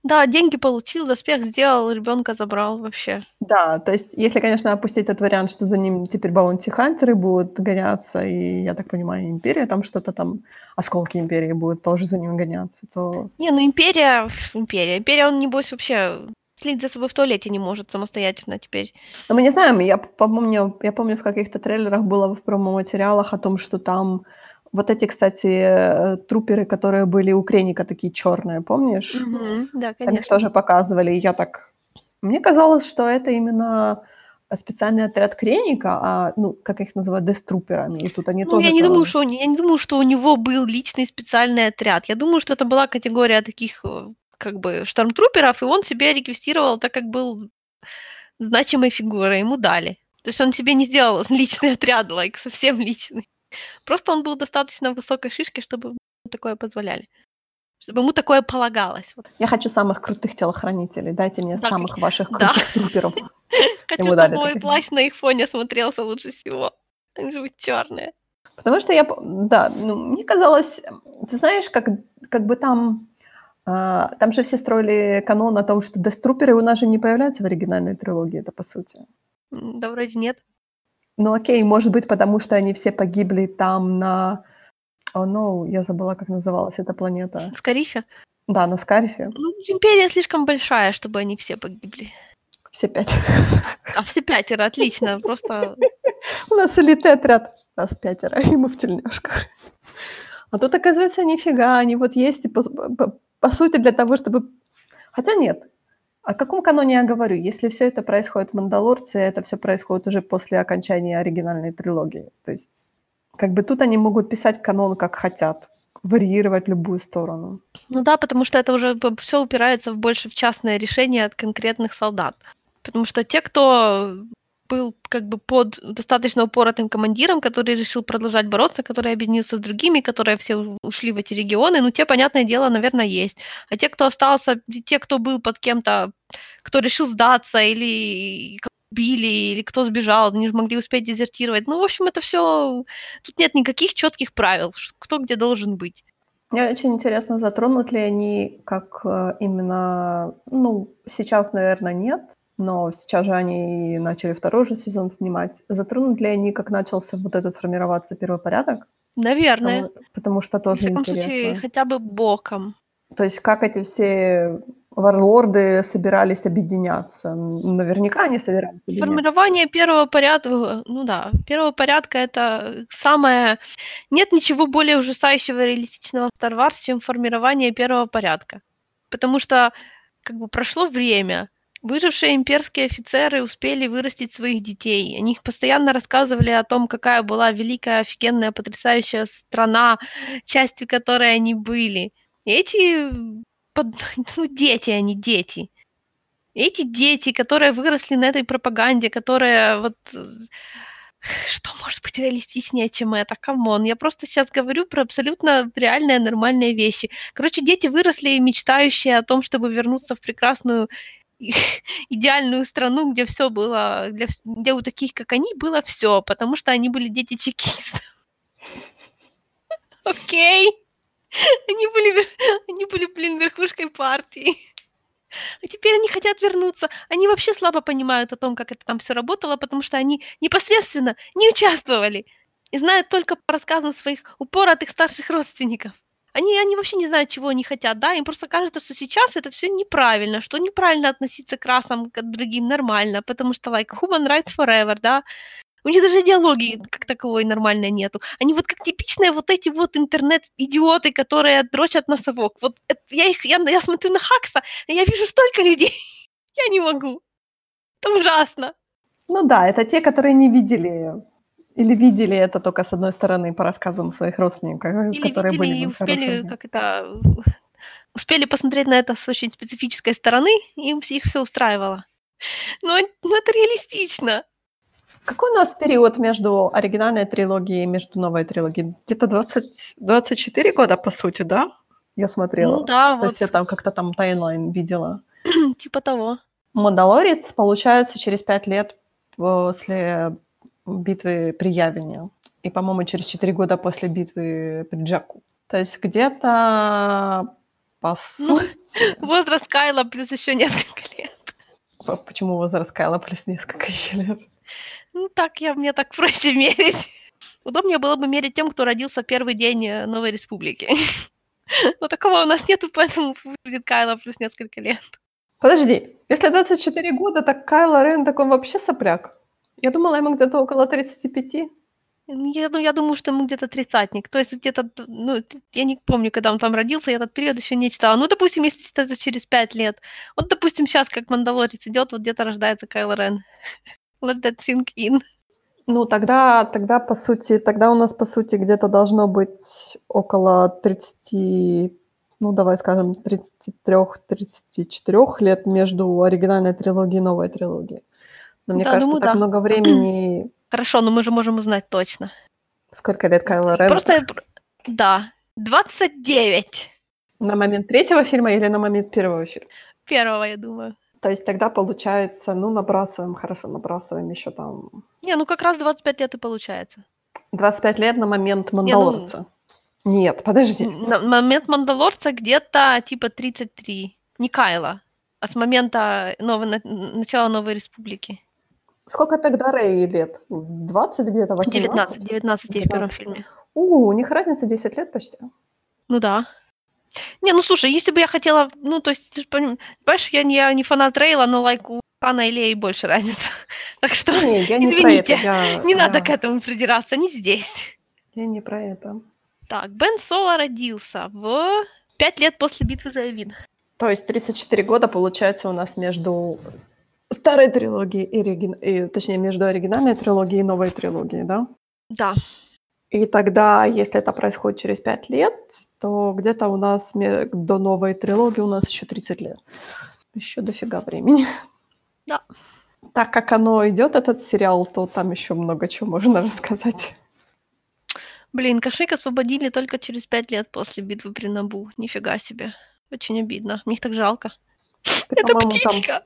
Да, деньги получил, доспех сделал, ребенка забрал вообще. Да, то есть, если, конечно, опустить тот вариант, что за ним теперь баунти-хантеры будут гоняться, и, я так понимаю, Империя там что-то там, осколки Империи будут тоже за ним гоняться, то... Не, ну империя, империя. Империя, он, небось, вообще следить за собой в туалете не может самостоятельно теперь. Но мы не знаем, я помню, я помню, в каких-то трейлерах было в промо-материалах о том, что там вот эти, кстати, э, труперы, которые были у Креника, такие черные, помнишь? Мгм, Да, Там их конечно. тоже показывали, и я так... Мне казалось, что это именно специальный отряд Креника, а, ну, как их называют, деструперами, и тут они Ну, тоже... я не думаю, что у я не думаю, что у него был личный специальный отряд. Я думаю, что это была категория таких э, как бы штормтруперов, и он себе реквестировал, так как был значимой фигурой, ему дали. То есть он себе не сделал личный отряд, like, совсем личный. Просто он был достаточно высокой шишки, чтобы ему такое позволяли. Чтобы ему такое полагалось. Вот. Я хочу самых крутых телохранителей. Дайте мне Да, самых ваших да. крутых труперов. Хочу, чтобы мой плащ на их фоне смотрелся лучше всего. Они же будут чёрные. Потому что я, да, ну, мне казалось, ты знаешь, как, как бы там, а, там же все строили канон о том, что Деструперы у нас же не появляются в оригинальной трилогии, это по сути. Да вроде нет. Ну окей, может быть, потому что они все погибли там на... О, ну, я забыла, как называлась эта планета. Скорифе. Да, на Скарифе. Ну, империя слишком большая, чтобы они все погибли. Все пять. А все пятеро, отлично. Просто У нас элитный отряд. Нас пятеро, и мы в тельняшках. А тут, оказывается, нифига. Они вот есть, по- по сути, для того, чтобы... Хотя нет. О каком каноне я говорю? Если все это происходит в Мандалорце, это все происходит уже после окончания оригинальной трилогии. То есть, как бы тут они могут писать канон как хотят, варьировать любую сторону. Ну да, потому что это уже все упирается больше в частное решение от конкретных солдат. Потому что те, кто был как бы под достаточно упоротым командиром, который решил продолжать бороться, который объединился с другими, которые все ушли в эти регионы, ну те, понятное дело, наверное, есть. А те, кто остался, те, кто был под кем-то, кто решил сдаться или убили, или кто сбежал, не могли успеть дезертировать. Ну, в общем, это все... Тут нет никаких четких правил, кто где должен быть. Мне очень интересно, затронут ли они как э, именно, ну, сейчас, наверное, нет, но сейчас же они начали второй же сезон снимать. Затронут ли они, как начался вот этот формироваться первый порядок? Наверное. Потому, потому что В тоже всяком интересно. случае, хотя бы боком. То есть как эти все варлорды собирались объединяться? Наверняка они собирались объединяться. Формирование первого порядка, ну да, первого порядка это самое... Нет ничего более ужасающего и реалистичного в Star Wars, чем формирование первого порядка. Потому что как бы прошло время, выжившие имперские офицеры успели вырастить своих детей. Они постоянно рассказывали о том, какая была великая, офигенная, потрясающая страна, частью которой они были. Эти под- ну, дети, они дети. Эти дети, которые выросли на этой пропаганде, которая вот... э, Что может быть реалистичнее, чем это? Come on, я просто сейчас говорю про абсолютно реальные, нормальные вещи. Короче, дети выросли, мечтающие о том, чтобы вернуться в прекрасную идеальную страну, где все было, вс- где у таких, как они, было все, потому что они были дети чекистов. Окей? Они были, они были, блин, верхушкой партии. А теперь они хотят вернуться. Они вообще слабо понимают о том, как это там все работало, потому что они непосредственно не участвовали и знают только по рассказам своих упоротых старших родственников. Они, они вообще не знают, чего они хотят, да, им просто кажется, что сейчас это все неправильно, что неправильно относиться к расам, к другим нормально, потому что, like, human rights forever, да, у них даже идеологии как таковой нормальной нету. Они вот как типичные вот эти вот интернет-идиоты, которые дрочат на совок. Вот я их, я, я смотрю на Хакса, и я вижу столько людей. Я не могу. Это ужасно. Ну да, это те, которые не видели или видели это только с одной стороны по рассказам своих родственников, Или которые видели были и успели, как это, успели посмотреть на это с очень специфической стороны, и им их все устраивало. Но, но это реалистично. Какой у нас период между оригинальной трилогией и между новой трилогией? Где-то 20, 24 года, по сути, да? Я смотрела. Ну да, То вот, есть я там как-то там таймлайн видела. типа того. Мандалорец получается через 5 лет после битвы при Явине. И, по-моему, через 4 года после битвы при Джаку. То есть где-то по Ну, сути... Возраст Кайла плюс еще несколько лет. Почему возраст Кайла плюс несколько еще лет? Ну так, я, мне так проще мерить. Удобнее было бы мерить тем, кто родился в первый день э, Новой Республики. Но такого у нас нету, поэтому будет Кайла плюс несколько лет. Подожди, если 24 года, так Кайло Рен так он вообще сопляк. Я думала, ему где-то около 35. Ну, Я, ну, я думаю, что ему где-то тридцатник. То есть где-то, ну, я не помню, когда он там родился, я этот период еще не читала. Ну, допустим, если читать за через пять лет. Вот, допустим, сейчас, как Мандалорец идет, вот где-то рождается Кайло Рен. Let that sink in. Ну, тогда, тогда, по сути, тогда у нас, по сути, где-то должно быть около 30, ну, давай скажем, 33-34 лет между оригинальной трилогией и новой трилогией. Но мне Да, кажется, думаю, так да. много времени... Хорошо, но мы же можем узнать точно. Сколько лет Кайло Рен? Просто, я да, 29 На момент третьего фильма или на момент первого фильма? первого, я думаю. То есть тогда получается, ну, набрасываем, хорошо, набрасываем еще там Не, ну как раз 25 лет и получается. 25 лет на момент Не, ну «Мандалорца». Нет, подожди. На момент «Мандалорца» где-то типа 33. Не Кайла, а с момента новой, на- начала Новой Республики. Сколько тогда Рэй лет? 20 где-то, 18? 19, 19 ей в первом 19. фильме. У, у них разница 10 лет почти. Ну да. Не, ну слушай, если бы я хотела, ну то есть, ты ж поним- понимаешь, я не, я не фанат Рейла, но лайк у Хана и Леи больше разница. Так что Не, я не извините, это. Я, не надо я- к этому придираться, не здесь. я не про это. Так, Бен Соло родился в пять лет после битвы за Эвин. То есть 34 года получается у нас между старой трилогией и, оригин- и точнее между оригинальной трилогией и новой трилогией, да? Да, И тогда, если это происходит через 5 лет, то где-то у нас до новой трилогии у нас еще 30 лет. Еще дофига времени. Да. Так как оно идет, этот сериал, то там еще много чего можно рассказать. блин, Кашик освободили только через пять лет после битвы при Набу. Нифига себе. Очень обидно. Мне их так жалко. Ты, Это по-моему, там- птичка.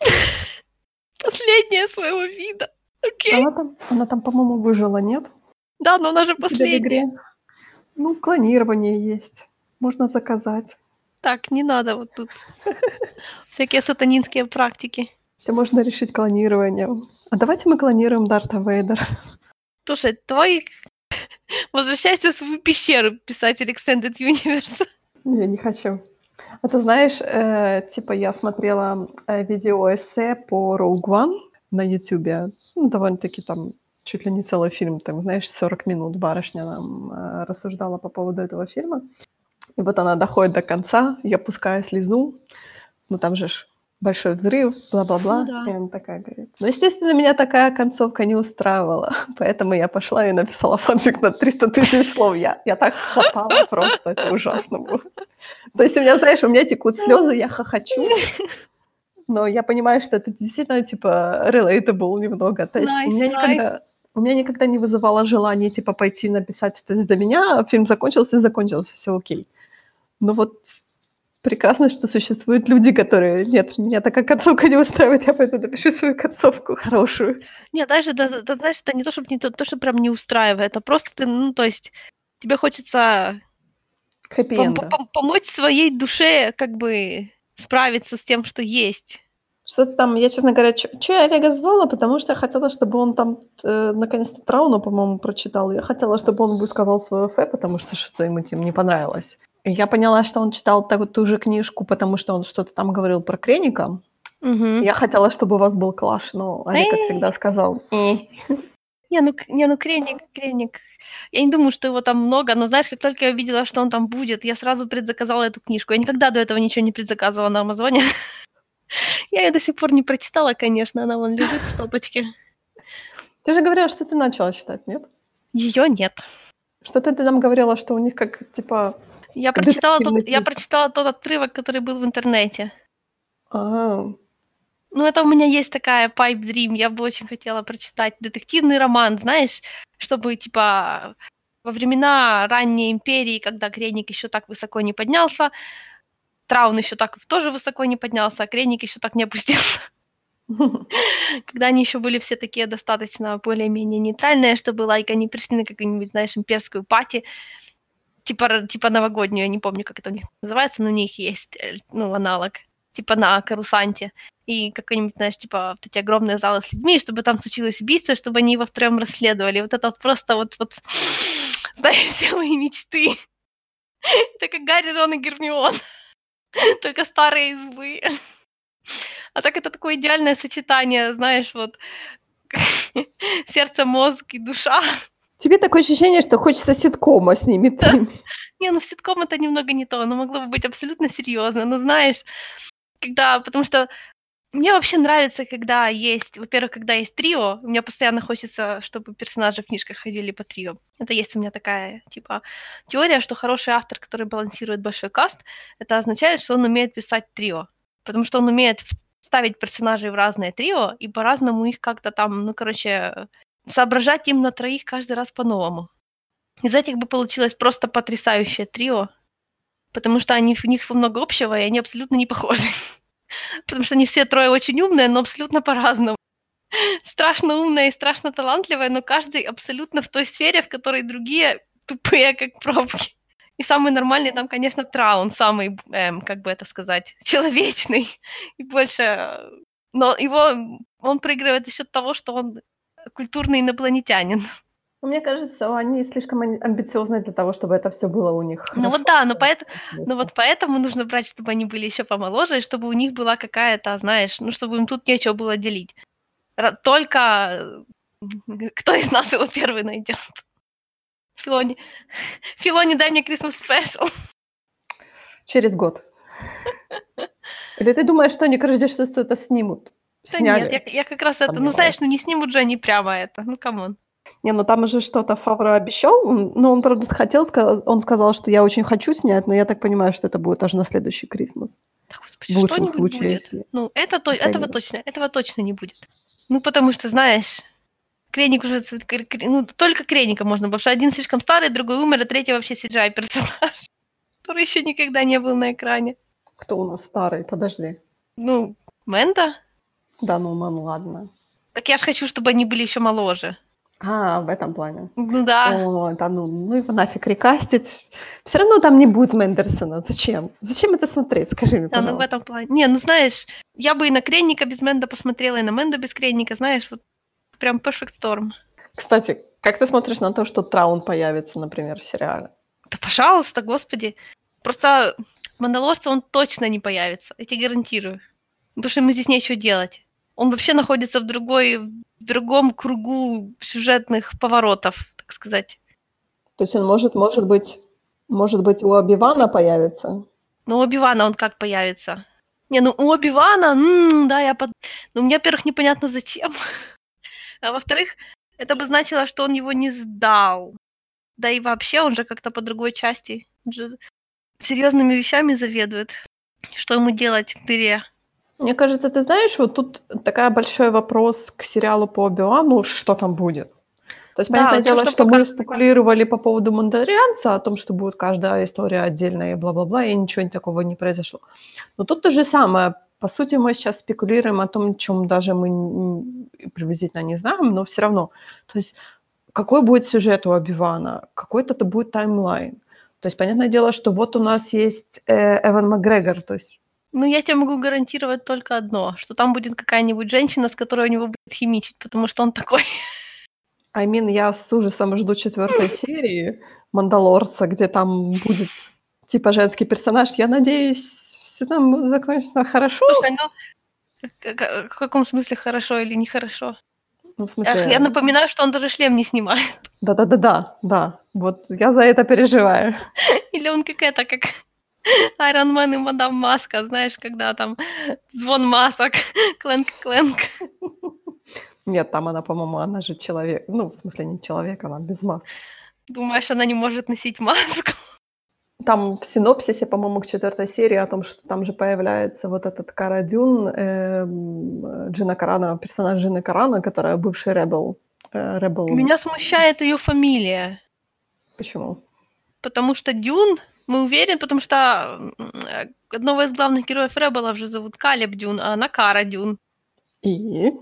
Последняя своего вида. Окей. Она там, она там, по-моему, выжила, нет? Да, но она же последняя. игре? Ну, клонирование есть. Можно заказать. Так, не надо вот тут. Всякие сатанинские практики. Все можно решить клонированием. А давайте мы клонируем Дарта Вейдера. Слушай, твой... Возвращайся в свою пещеру, писатель Extended Universe. Я не хочу. А ты знаешь, э, типа я смотрела э, видео-эссе по Rogue One на Ютубе. Ну, довольно-таки там чуть ли не целый фильм, там, знаешь, 40 минут барышня нам э, рассуждала по поводу этого фильма. И вот она доходит до конца, я пускаю слезу, ну там же ж большой взрыв, бла-бла-бла. Ну да. И она такая говорит, ну, естественно, меня такая концовка не устраивала, поэтому я пошла и написала фанфик на 300 тысяч слов. Я, я так хохотала просто, это ужасно было. То есть у меня, знаешь, у меня текут слезы, я хохочу, но я понимаю, что это действительно, типа, relatable немного. То есть у, Nice, меня nice. никогда, у меня никогда не вызывало желание, типа, пойти написать. То есть для меня фильм закончился и закончился, все окей. Но вот прекрасно, что существуют люди, которые, нет, меня такая концовка не устраивает, я пойду напишу свою концовку хорошую. Нет, даже, да, да, знаешь, это не то, чтобы не то, то, что прям не устраивает, а просто ты, ну, то есть, тебе хочется пом- пом- помочь своей душе как бы справиться с тем, что есть. Что-то там, я, честно говоря, что я Олега звала, потому что я хотела, чтобы он там э, наконец-то Трауну, по-моему, прочитал. Я хотела, чтобы он высказал свое фе, потому что что-то ему тем не понравилось. Я поняла, что он читал ту, ту же книжку, потому что он что-то там говорил про Креника. Мгм. Я хотела, чтобы у вас был клаш, но Олег, как всегда, сказал. Не, ну, не, ну, Креник, Креник. Я не думаю, что его там много, но знаешь, как только я увидела, что он там будет, я сразу предзаказала эту книжку. Я никогда до этого ничего не предзаказывала на Амазоне. Я ее до сих пор не прочитала, конечно, она вон лежит в стопочке. Ты же говорила, что ты начала читать, нет? Ее нет. Что-то ты там говорила, что у них как, типа... Я прочитала, тот, я прочитала тот отрывок, который был в интернете. А, Ну, это у меня есть такая pipe dream. Я бы очень хотела прочитать детективный роман, знаешь, чтобы, типа, во времена ранней империи, когда Креник еще так высоко не поднялся, Траун еще так тоже высоко не поднялся, а Креник еще так не опустился. Когда они еще были все такие достаточно более-менее нейтральные, чтобы, лайк, они пришли на какую-нибудь, знаешь, имперскую пати, типа, типа новогоднюю, я не помню, как это у них называется, но у них есть, э, ну, аналог, типа на Карусанте и какой-нибудь, знаешь, типа вот эти огромные залы с людьми, чтобы там случилось убийство, чтобы они его втроем расследовали. Вот это вот просто вот, вот знаешь, все мои мечты. Это как Гарри, Рон и Гермион. Только старые и злые. А так это такое идеальное сочетание, знаешь, вот сердце, мозг и душа. Тебе такое ощущение, что хочется ситкома с ними. теми. Не, ну ситком это немного не то, оно могло бы быть абсолютно серьезно, но знаешь, когда, потому что мне вообще нравится, когда есть, во-первых, когда есть трио, мне постоянно хочется, чтобы персонажи в книжках ходили по трио. Это есть у меня такая, типа, теория, что хороший автор, который балансирует большой каст, это означает, что он умеет писать трио, потому что он умеет ставить персонажей в разные трио и по-разному их как-то там, ну, короче, соображать им на троих каждый раз по-новому. Из этих бы получилось просто потрясающее трио, потому что они, у них много общего, и они абсолютно не похожи. Потому что они все трое очень умные, но абсолютно по-разному. страшно умная и страшно талантливая, но каждый абсолютно в той сфере, в которой другие тупые, как пробки. И самый нормальный там, конечно, Траун, самый, эм, как бы это сказать, человечный. И больше... Но его... Он проигрывает за счет того, что он культурный инопланетянин. Ну, мне кажется, они слишком амбициозны для того, чтобы это все было у них. Ну вот да, но, поэт... но вот поэтому нужно брать, чтобы они были еще помоложе, и чтобы у них была какая-то, знаешь, ну чтобы им тут нечего было делить. Только э, кто из нас его первый найдет. Филони. Филони, дай мне Christmas Special. Через год. Или ты думаешь, что они к Рождеству это снимут? Да нет, я, я как раз это... Ну, знаешь, ну не снимут же они прямо это. Ну, come on. Не, ну там уже что-то Фавро обещал, но он, правда, хотел, он сказал, что я очень хочу снять, но я так понимаю, что это будет аж на следующий Christmas. Да, господи, в лучшем случае, будет. Если... Ну, это то, этого точно, этого точно не будет. Ну, потому что, знаешь, Креник уже... Ну, только Креника можно, потому что один слишком старый, другой умер, а третий вообще CGI персонаж, который еще никогда не был на экране. Кто у нас старый? Подожди. Ну, Мэнда? Да, ну, мам, ладно. Так я же хочу, чтобы они были еще моложе. А, в этом плане. Ну да. О, да ну, ну его нафиг рекастить. Все равно там не будет Мендерсона. Зачем? Зачем это смотреть? Скажи мне, пожалуйста. Да, ну в этом плане. Не, ну знаешь, я бы и на Кренника без Менда посмотрела, и на Менда без Кренника, знаешь, вот прям Perfect Storm. Кстати, как ты смотришь на то, что Траун появится, например, в сериале? Да пожалуйста, господи. Просто Мандалорца он точно не появится, я тебе гарантирую. Потому что ему здесь нечего делать. Он вообще находится в другой, в другом кругу сюжетных поворотов, так сказать. То есть он может, может быть, может быть, у Обивана появится? Ну, у Обивана он как появится? Не, ну у Обивана, м-м, да, я под... Ну, мне, во-первых, непонятно зачем. А во-вторых, это бы значило, что он его не сдал. Да и вообще он же как-то по другой части. Он же серьезными вещами заведует. Что ему делать в дыре? Мне кажется, ты знаешь, вот тут такой большой вопрос к сериалу по Оби-Вану, что там будет. То есть, да, понятное дело, что, что мы спекулировали по поводу Мандарианца, о том, что будет каждая история отдельная и бла-бла-бла, и ничего такого не произошло. Но тут то же самое. По сути, мы сейчас спекулируем о том, чем даже мы приблизительно не знаем, но все равно. То есть, какой будет сюжет у Оби-Вана? Какой-то это будет таймлайн. То есть, понятное дело, что вот у нас есть э, Эван Макгрегор, то есть ну, я тебе могу гарантировать только одно, что там будет какая-нибудь женщина, с которой у него будет химичить, потому что он такой. I mean, я с ужасом жду четвертой серии Мандалорца, где там будет типа женский персонаж. Я надеюсь, все там закончится хорошо. Слушай, ну в каком смысле хорошо или нехорошо? Ну, в смысле... Ах, я напоминаю, что он даже шлем не снимает. Да-да-да-да, да. Вот я за это переживаю. Или он как это, как Iron Man и Мадам Маска, знаешь, когда там звон масок, кленк-кленк. Нет, там она, по-моему, она же человек. Ну, в смысле, не человек, она без маски. Думаешь, она не может носить маску? Там в синопсисе, по-моему, к четвертой серии о том, что там же появляется вот этот Кара Дюн, э, Джина Карана, персонаж Джина Карана, которая бывший Ребел. Э, Rebel. Меня смущает ее фамилия. Почему? Потому что Дюн мы уверены, потому что одного из главных героев Ребела уже зовут Калеб Дюн, а она Кара Дюн. И?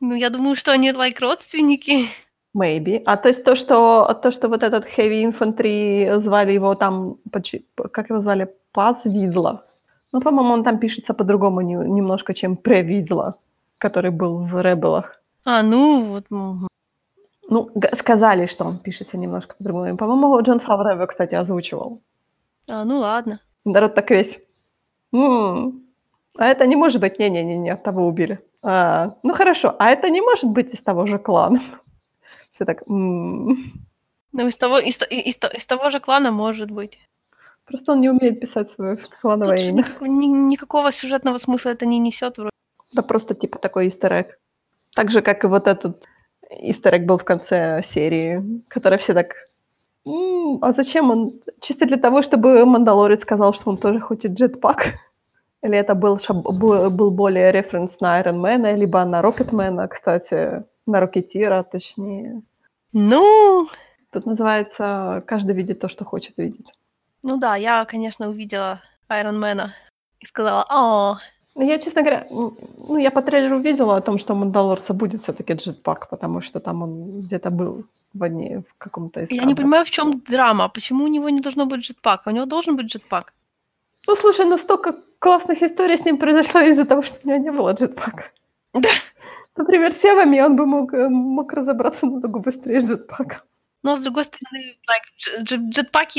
Ну, я думаю, что они, like, родственники. Maybe. А то есть то, что, то, что вот этот Heavy Infantry звали его там, как его звали, Паз Визла. Ну, по-моему, он там пишется по-другому немножко, чем Превизла, который был в Ребелах. А, ну, вот. Ну, сказали, что он пишется немножко по-другому. По-моему, Джон Фавре его, кстати, озвучивал. А, ну ладно. Народ так весь. М-м, а это не может быть, не-не-не, того убили. А, ну хорошо, а это не может быть из того же клана. Все так. М-м. Ну из того, из, из, из того же клана может быть. Просто он не умеет писать свое клановое Тут имя. Ни, никакого сюжетного смысла это не несет вроде. Да просто типа такой истерек. Так же, как и вот этот истерек был в конце серии, который все так а зачем он? Чисто для того, чтобы Мандалорец сказал, что он тоже хочет джетпак? Или это был, был более референс на Айронмена, либо на Рокетмена, кстати, на Рокетира, точнее. Ну... Тут называется «Каждый видит то, что хочет видеть». Ну да, я, конечно, увидела Айронмена и сказала «О, я, честно говоря, ну, я по трейлеру видела о том, что у Мандалорца будет все таки джетпак, потому что там он где-то был в одни в каком-то из Я не понимаю, в чем драма. Почему у него не должно быть джетпака? У него должен быть джетпак. Ну, слушай, ну столько классных историй с ним произошло из-за того, что у него не было джетпака. Да. Например, с Севами он бы мог, э, мог разобраться намного быстрее с джетпаком. Но, с другой стороны, like, дж- джетпаки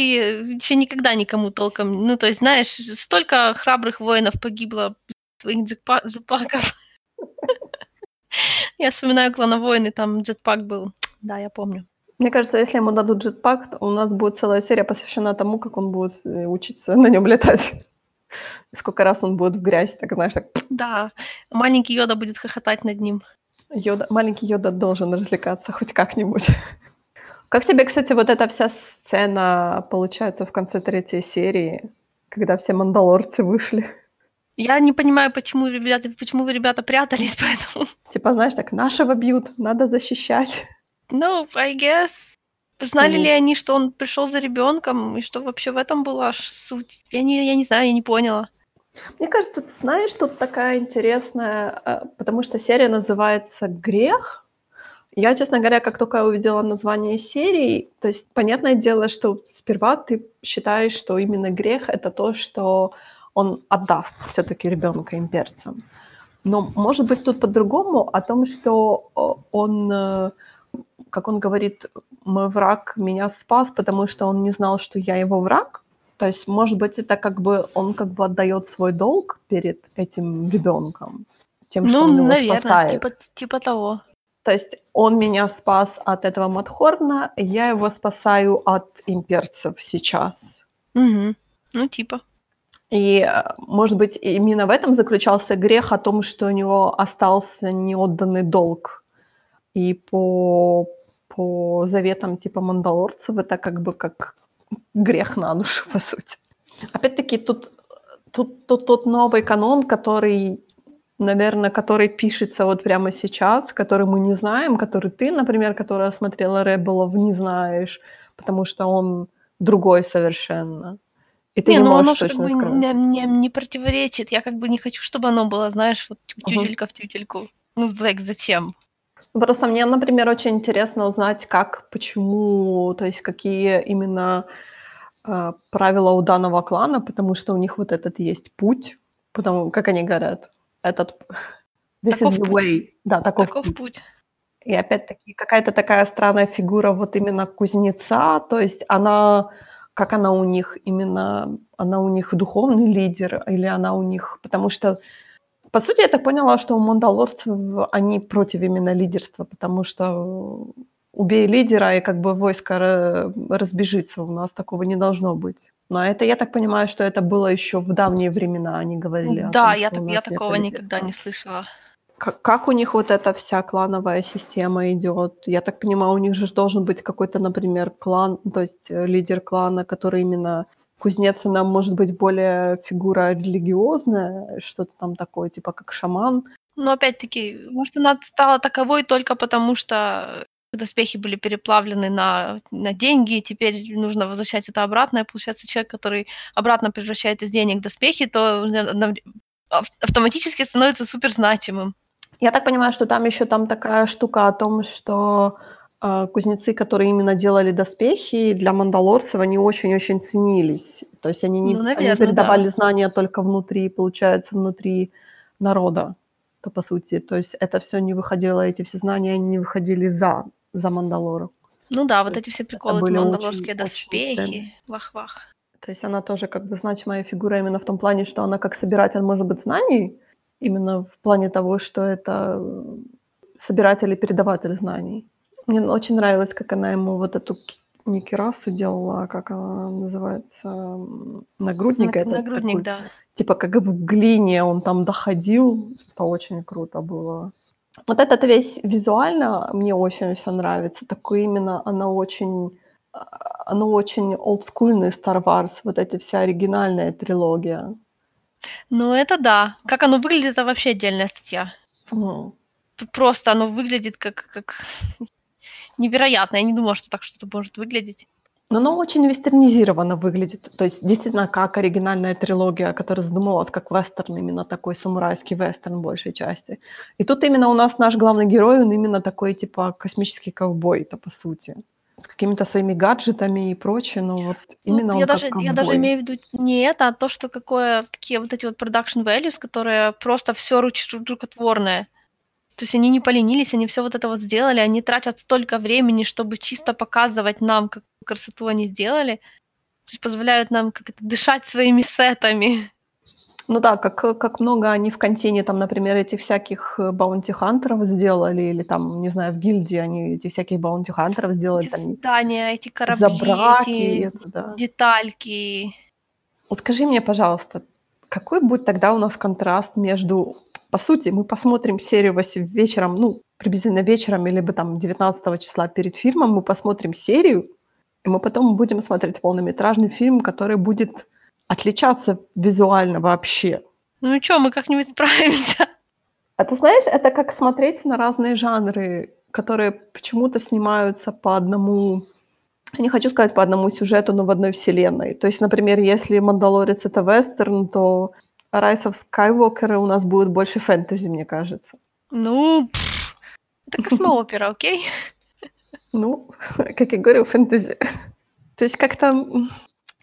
еще никогда никому толком... Ну, то есть, знаешь, столько храбрых воинов погибло своих джетпа- джетпаков. Я вспоминаю клановойны, там джетпак был. Да, я помню. Мне кажется, если ему дадут джетпак, то у нас будет целая серия посвящена тому, как он будет э, учиться на нем летать. Сколько раз он будет в грязь, так знаешь, так. Да, маленький Йода будет хохотать над ним. Йода, маленький Йода должен развлекаться хоть как-нибудь. Как тебе, кстати, вот эта вся сцена, получается, в конце третьей серии, когда все мандалорцы вышли? Я не понимаю, почему ребята, почему вы, ребята, прятались, поэтому... Типа, знаешь, так, нашего бьют, надо защищать. Ну, I guess. Знали Ну. ли они, что он пришел за ребенком, и что вообще в этом была суть? Я не, я не знаю, я не поняла. Мне кажется, ты знаешь, тут такая интересная, э, потому что серия называется «Грех». Я, честно говоря, как только я увидела название серии, то есть понятное дело, что сперва ты считаешь, что именно грех — это то, что он отдаст все таки ребенка имперцам. Но, может быть, тут по-другому, о том, что о, он, э, как он говорит, мой враг меня спас, потому что он не знал, что я его враг. То есть, может быть, это как бы он как бы отдает свой долг перед этим ребенком, тем, что ну, он его наверное, спасает. типа, типа того. То есть он меня спас от этого Матхорна, я его спасаю от имперцев сейчас. Мгм. Ну, типа. И, э, может быть, именно в этом заключался грех о том, что у него остался неотданный долг. И по, по заветам типа мандалорцев это как бы как грех на душу, по сути. Опять-таки, тут, тут, тут тот новый канон, который, наверное, который пишется вот прямо сейчас, который мы не знаем, который ты, например, которая смотрела Ребелов, не знаешь, потому что он другой совершенно. И ты не, не, ну оно как бы не, не, не противоречит. Я как бы не хочу, чтобы оно было, знаешь, вот тютелька в тютельку. Ну, like, зачем? Просто мне, например, очень интересно узнать, как, почему, то есть какие именно э, правила у данного клана, потому что у них вот этот есть путь, потому как они говорят, этот this Таков is the путь. way, да, таков, Таков путь. путь. И опять-таки какая-то такая странная фигура вот именно кузнеца, то есть она, как она у них именно, она у них духовный лидер или она у них, потому что по сути, я так поняла, что у мандалорцев они против именно лидерства, потому что убей лидера, и как бы войско ра- разбежится. У нас такого не должно быть. Но это, я так понимаю, что это было еще в давние времена, они говорили. Да, том, я, так, я такого никогда не слышала. Как, у них вот эта вся клановая система идет? Я так понимаю, у них же должен быть какой-то, например, клан, то есть э, лидер клана, который именно кузнец, она может быть более фигура религиозная, что-то там такое, типа как шаман. Но опять-таки, может, она стала таковой только потому, что доспехи были переплавлены на, на деньги, и теперь нужно возвращать это обратно. И получается, человек, который обратно превращает из денег доспехи, то ав- автоматически становится супер значимым. Я так понимаю, что там еще там такая штука о том, что э, кузнецы, которые именно делали доспехи для мандалорцев, они очень-очень ценились. То есть они, не, Ну, они наверно, передавали да. знания только внутри, получается, внутри народа, то по сути. То есть это все не выходило, эти все знания, они не выходили за, за Мандалору. Ну да, вот То эти все приколы, были мандалорские очень- доспехи, вах-вах. То есть она тоже как бы значимая фигура именно в том плане, что она как собиратель, может быть, знаний, именно в плане того, что это собиратель и передаватель знаний. Мне очень нравилось, как она ему вот эту не кирасу делала, а как она называется, нагрудник. Наг- этот Нагрудник, такой. да. Типа как в глине он там доходил. Это очень круто было. Вот этот весь визуально мне очень все нравится. Такой именно, она очень а, оно очень олдскульный Star Wars, вот эти вся оригинальная трилогия. Ну это да. Как оно выглядит, это вообще отдельная статья. П- Просто оно выглядит как, как невероятно. Я не думала, что так что-то может выглядеть. Но оно очень вестернизировано выглядит. То есть действительно как оригинальная трилогия, которая задумывалась как вестерн, именно такой самурайский вестерн большей части. И тут именно у нас наш главный герой, он именно такой типа космический ковбой-то по сути. С какими-то своими гаджетами и прочее, но вот Ну, именно он я даже, я даже имею в виду не это, а то, что какое, какие вот эти вот production values, которые просто все рукотворное. То есть они не поленились, они все вот это вот сделали, они тратят столько времени, чтобы чисто показывать нам, какую красоту они сделали. То есть позволяют нам как это дышать своими сетами. Ну да, как, как много они в контине, там, например, этих всяких баунти-хантеров сделали, или там, не знаю, в гильдии они эти всяких баунти-хантеров сделали, Эти там, здания, эти корабли, забраки, эти это, да. детальки. Вот скажи мне, пожалуйста, какой будет тогда у нас контраст между... По сути, мы посмотрим серию вось- вечером, ну, приблизительно вечером, или бы там 19 числа перед фильмом, мы посмотрим серию, и мы потом будем смотреть полнометражный фильм, который будет отличаться визуально вообще. Ну и чё, мы как-нибудь справимся. А ты знаешь, это как смотреть на разные жанры, которые почему-то снимаются по одному, я не хочу сказать по одному сюжету, но в одной вселенной. То есть, например, если «Мандалорец» — это вестерн, то «Rise of Skywalker» у нас будет больше фэнтези, мне кажется. Ну, пф, это космоопера, окей? Ну, как я говорю, фэнтези. То есть как-то...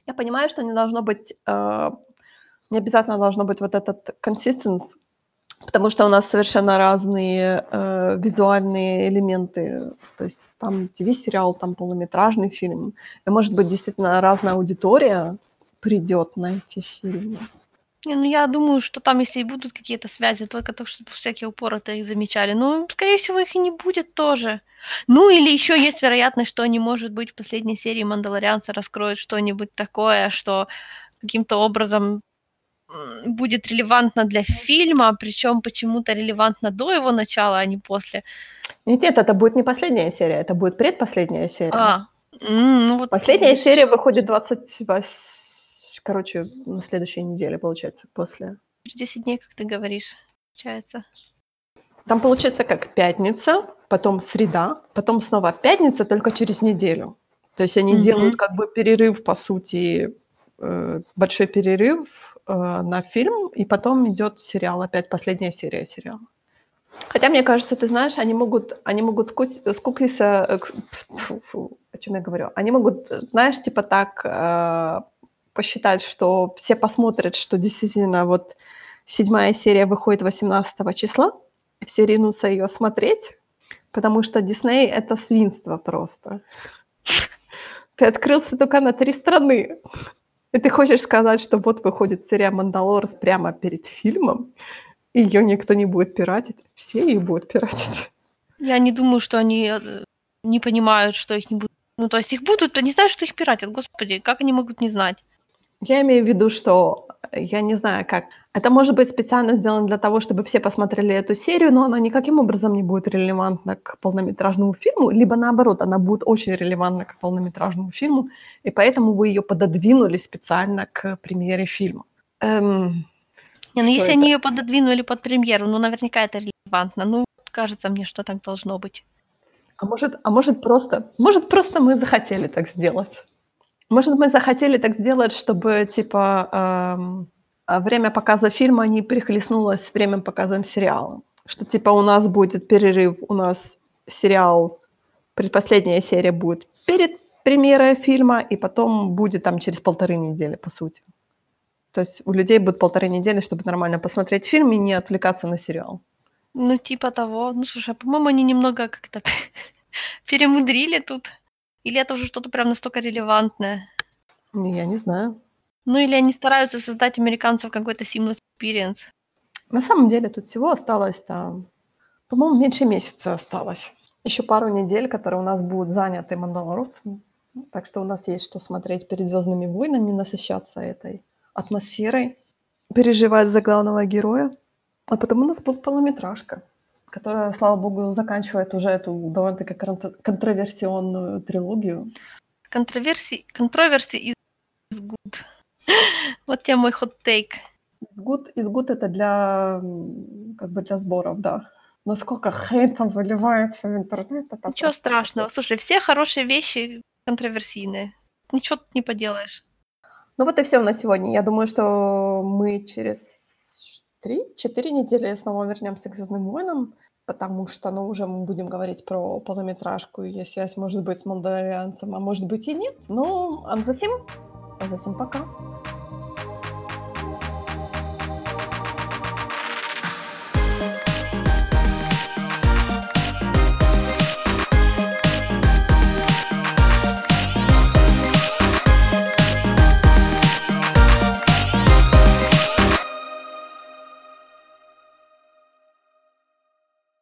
Я понимаю, что не должно быть... э, не обязательно должно быть вот этот консистенс, потому что у нас совершенно разные э, визуальные элементы. То есть там ТВ-сериал, там полнометражный фильм. И, может быть, действительно разная аудитория придет на эти фильмы. Не, ну я думаю, что там, если и будут какие-то связи, только то, чтобы всякие упоротые их замечали. Ну, скорее всего, их и не будет тоже. Ну, или еще есть вероятность, что они, может быть, в последней серии Мандалорианца раскроют что-нибудь такое, что каким-то образом будет релевантно для фильма, причем почему-то релевантно до его начала, а не после. Нет, нет, это будет не последняя серия, это будет предпоследняя серия. А, ну вот Последняя серия выходит 28... Короче, на следующей неделе, получается, после. 10 дней, как ты говоришь, получается. Там получается как пятница, потом среда, потом снова пятница, только через неделю. То есть они Мгм. делают как бы перерыв, по сути, э, большой перерыв э, на фильм, и потом идет сериал, опять последняя серия сериала. Хотя, мне кажется, ты знаешь, они могут, они могут скукиться... э, фу, фу, о чем я говорю? Они могут, знаешь, типа так посчитать, что все посмотрят, что действительно вот седьмая серия выходит 18 числа, все ринутся ее смотреть, потому что Дисней — это свинство просто. Ты открылся только на три страны. И ты хочешь сказать, что вот выходит серия «Мандалор» прямо перед фильмом, и ее никто не будет пиратить. Все ее будут пиратить. Я не думаю, что они э, не понимают, что их не будут. Ну, то есть их будут, они знают, что их пиратят. Господи, как они могут не знать? Я имею в виду, что э, я не знаю как. Это может быть специально сделано для того, чтобы все посмотрели эту серию, но она никаким образом не будет релевантна к полнометражному фильму, либо наоборот, она будет очень релевантна к полнометражному фильму, и поэтому вы ее пододвинули специально к премьере фильма. Эм, Не, ну если это? они ее пододвинули под премьеру, ну, наверняка это релевантно. Ну, кажется мне, что так должно быть. А может, а может просто, может просто мы захотели так сделать? Может мы захотели так сделать, чтобы типа эм, а время показа фильма не перехлестнулось с временем показа сериала? Что типа у нас будет перерыв, у нас сериал, предпоследняя серия будет перед премьерой фильма, и потом будет там через полторы недели, по сути. То есть у людей будет полторы недели, чтобы нормально посмотреть фильм и не отвлекаться на сериал. Ну, типа того. Ну, слушай, а по-моему, они немного как-то перемудрили тут. Или это уже что-то прям настолько релевантное. Я не знаю. Ну, или они стараются создать американцев какой-то seamless experience. На самом деле тут всего осталось там, по-моему, меньше месяца осталось. Еще пару недель, которые у нас будут заняты Мандалорцем. Так что у нас есть что смотреть перед Звездными войнами, насыщаться этой атмосферой, переживать за главного героя. А потом у нас будет полнометражка, которая, слава богу, заканчивает уже эту довольно-таки контр- контроверсионную трилогию. Контроверсий, контроверсий is good. Вот тебе мой хот-тейк. Изгуд, изгуд это для, как бы для сборов, да. Но сколько хейта выливается в интернет, это Ничего страшного. Слушай, все хорошие вещи контроверсийные. ничего тут не поделаешь. Ну вот и все на сегодня. Я думаю, что мы через 3-4 недели снова вернемся к «Звездным войнам», потому что, ну, уже мы будем говорить про полнометражку, и связь может быть с «Мандалорианцем», а может быть и нет. Ну, а затем, а затем пока.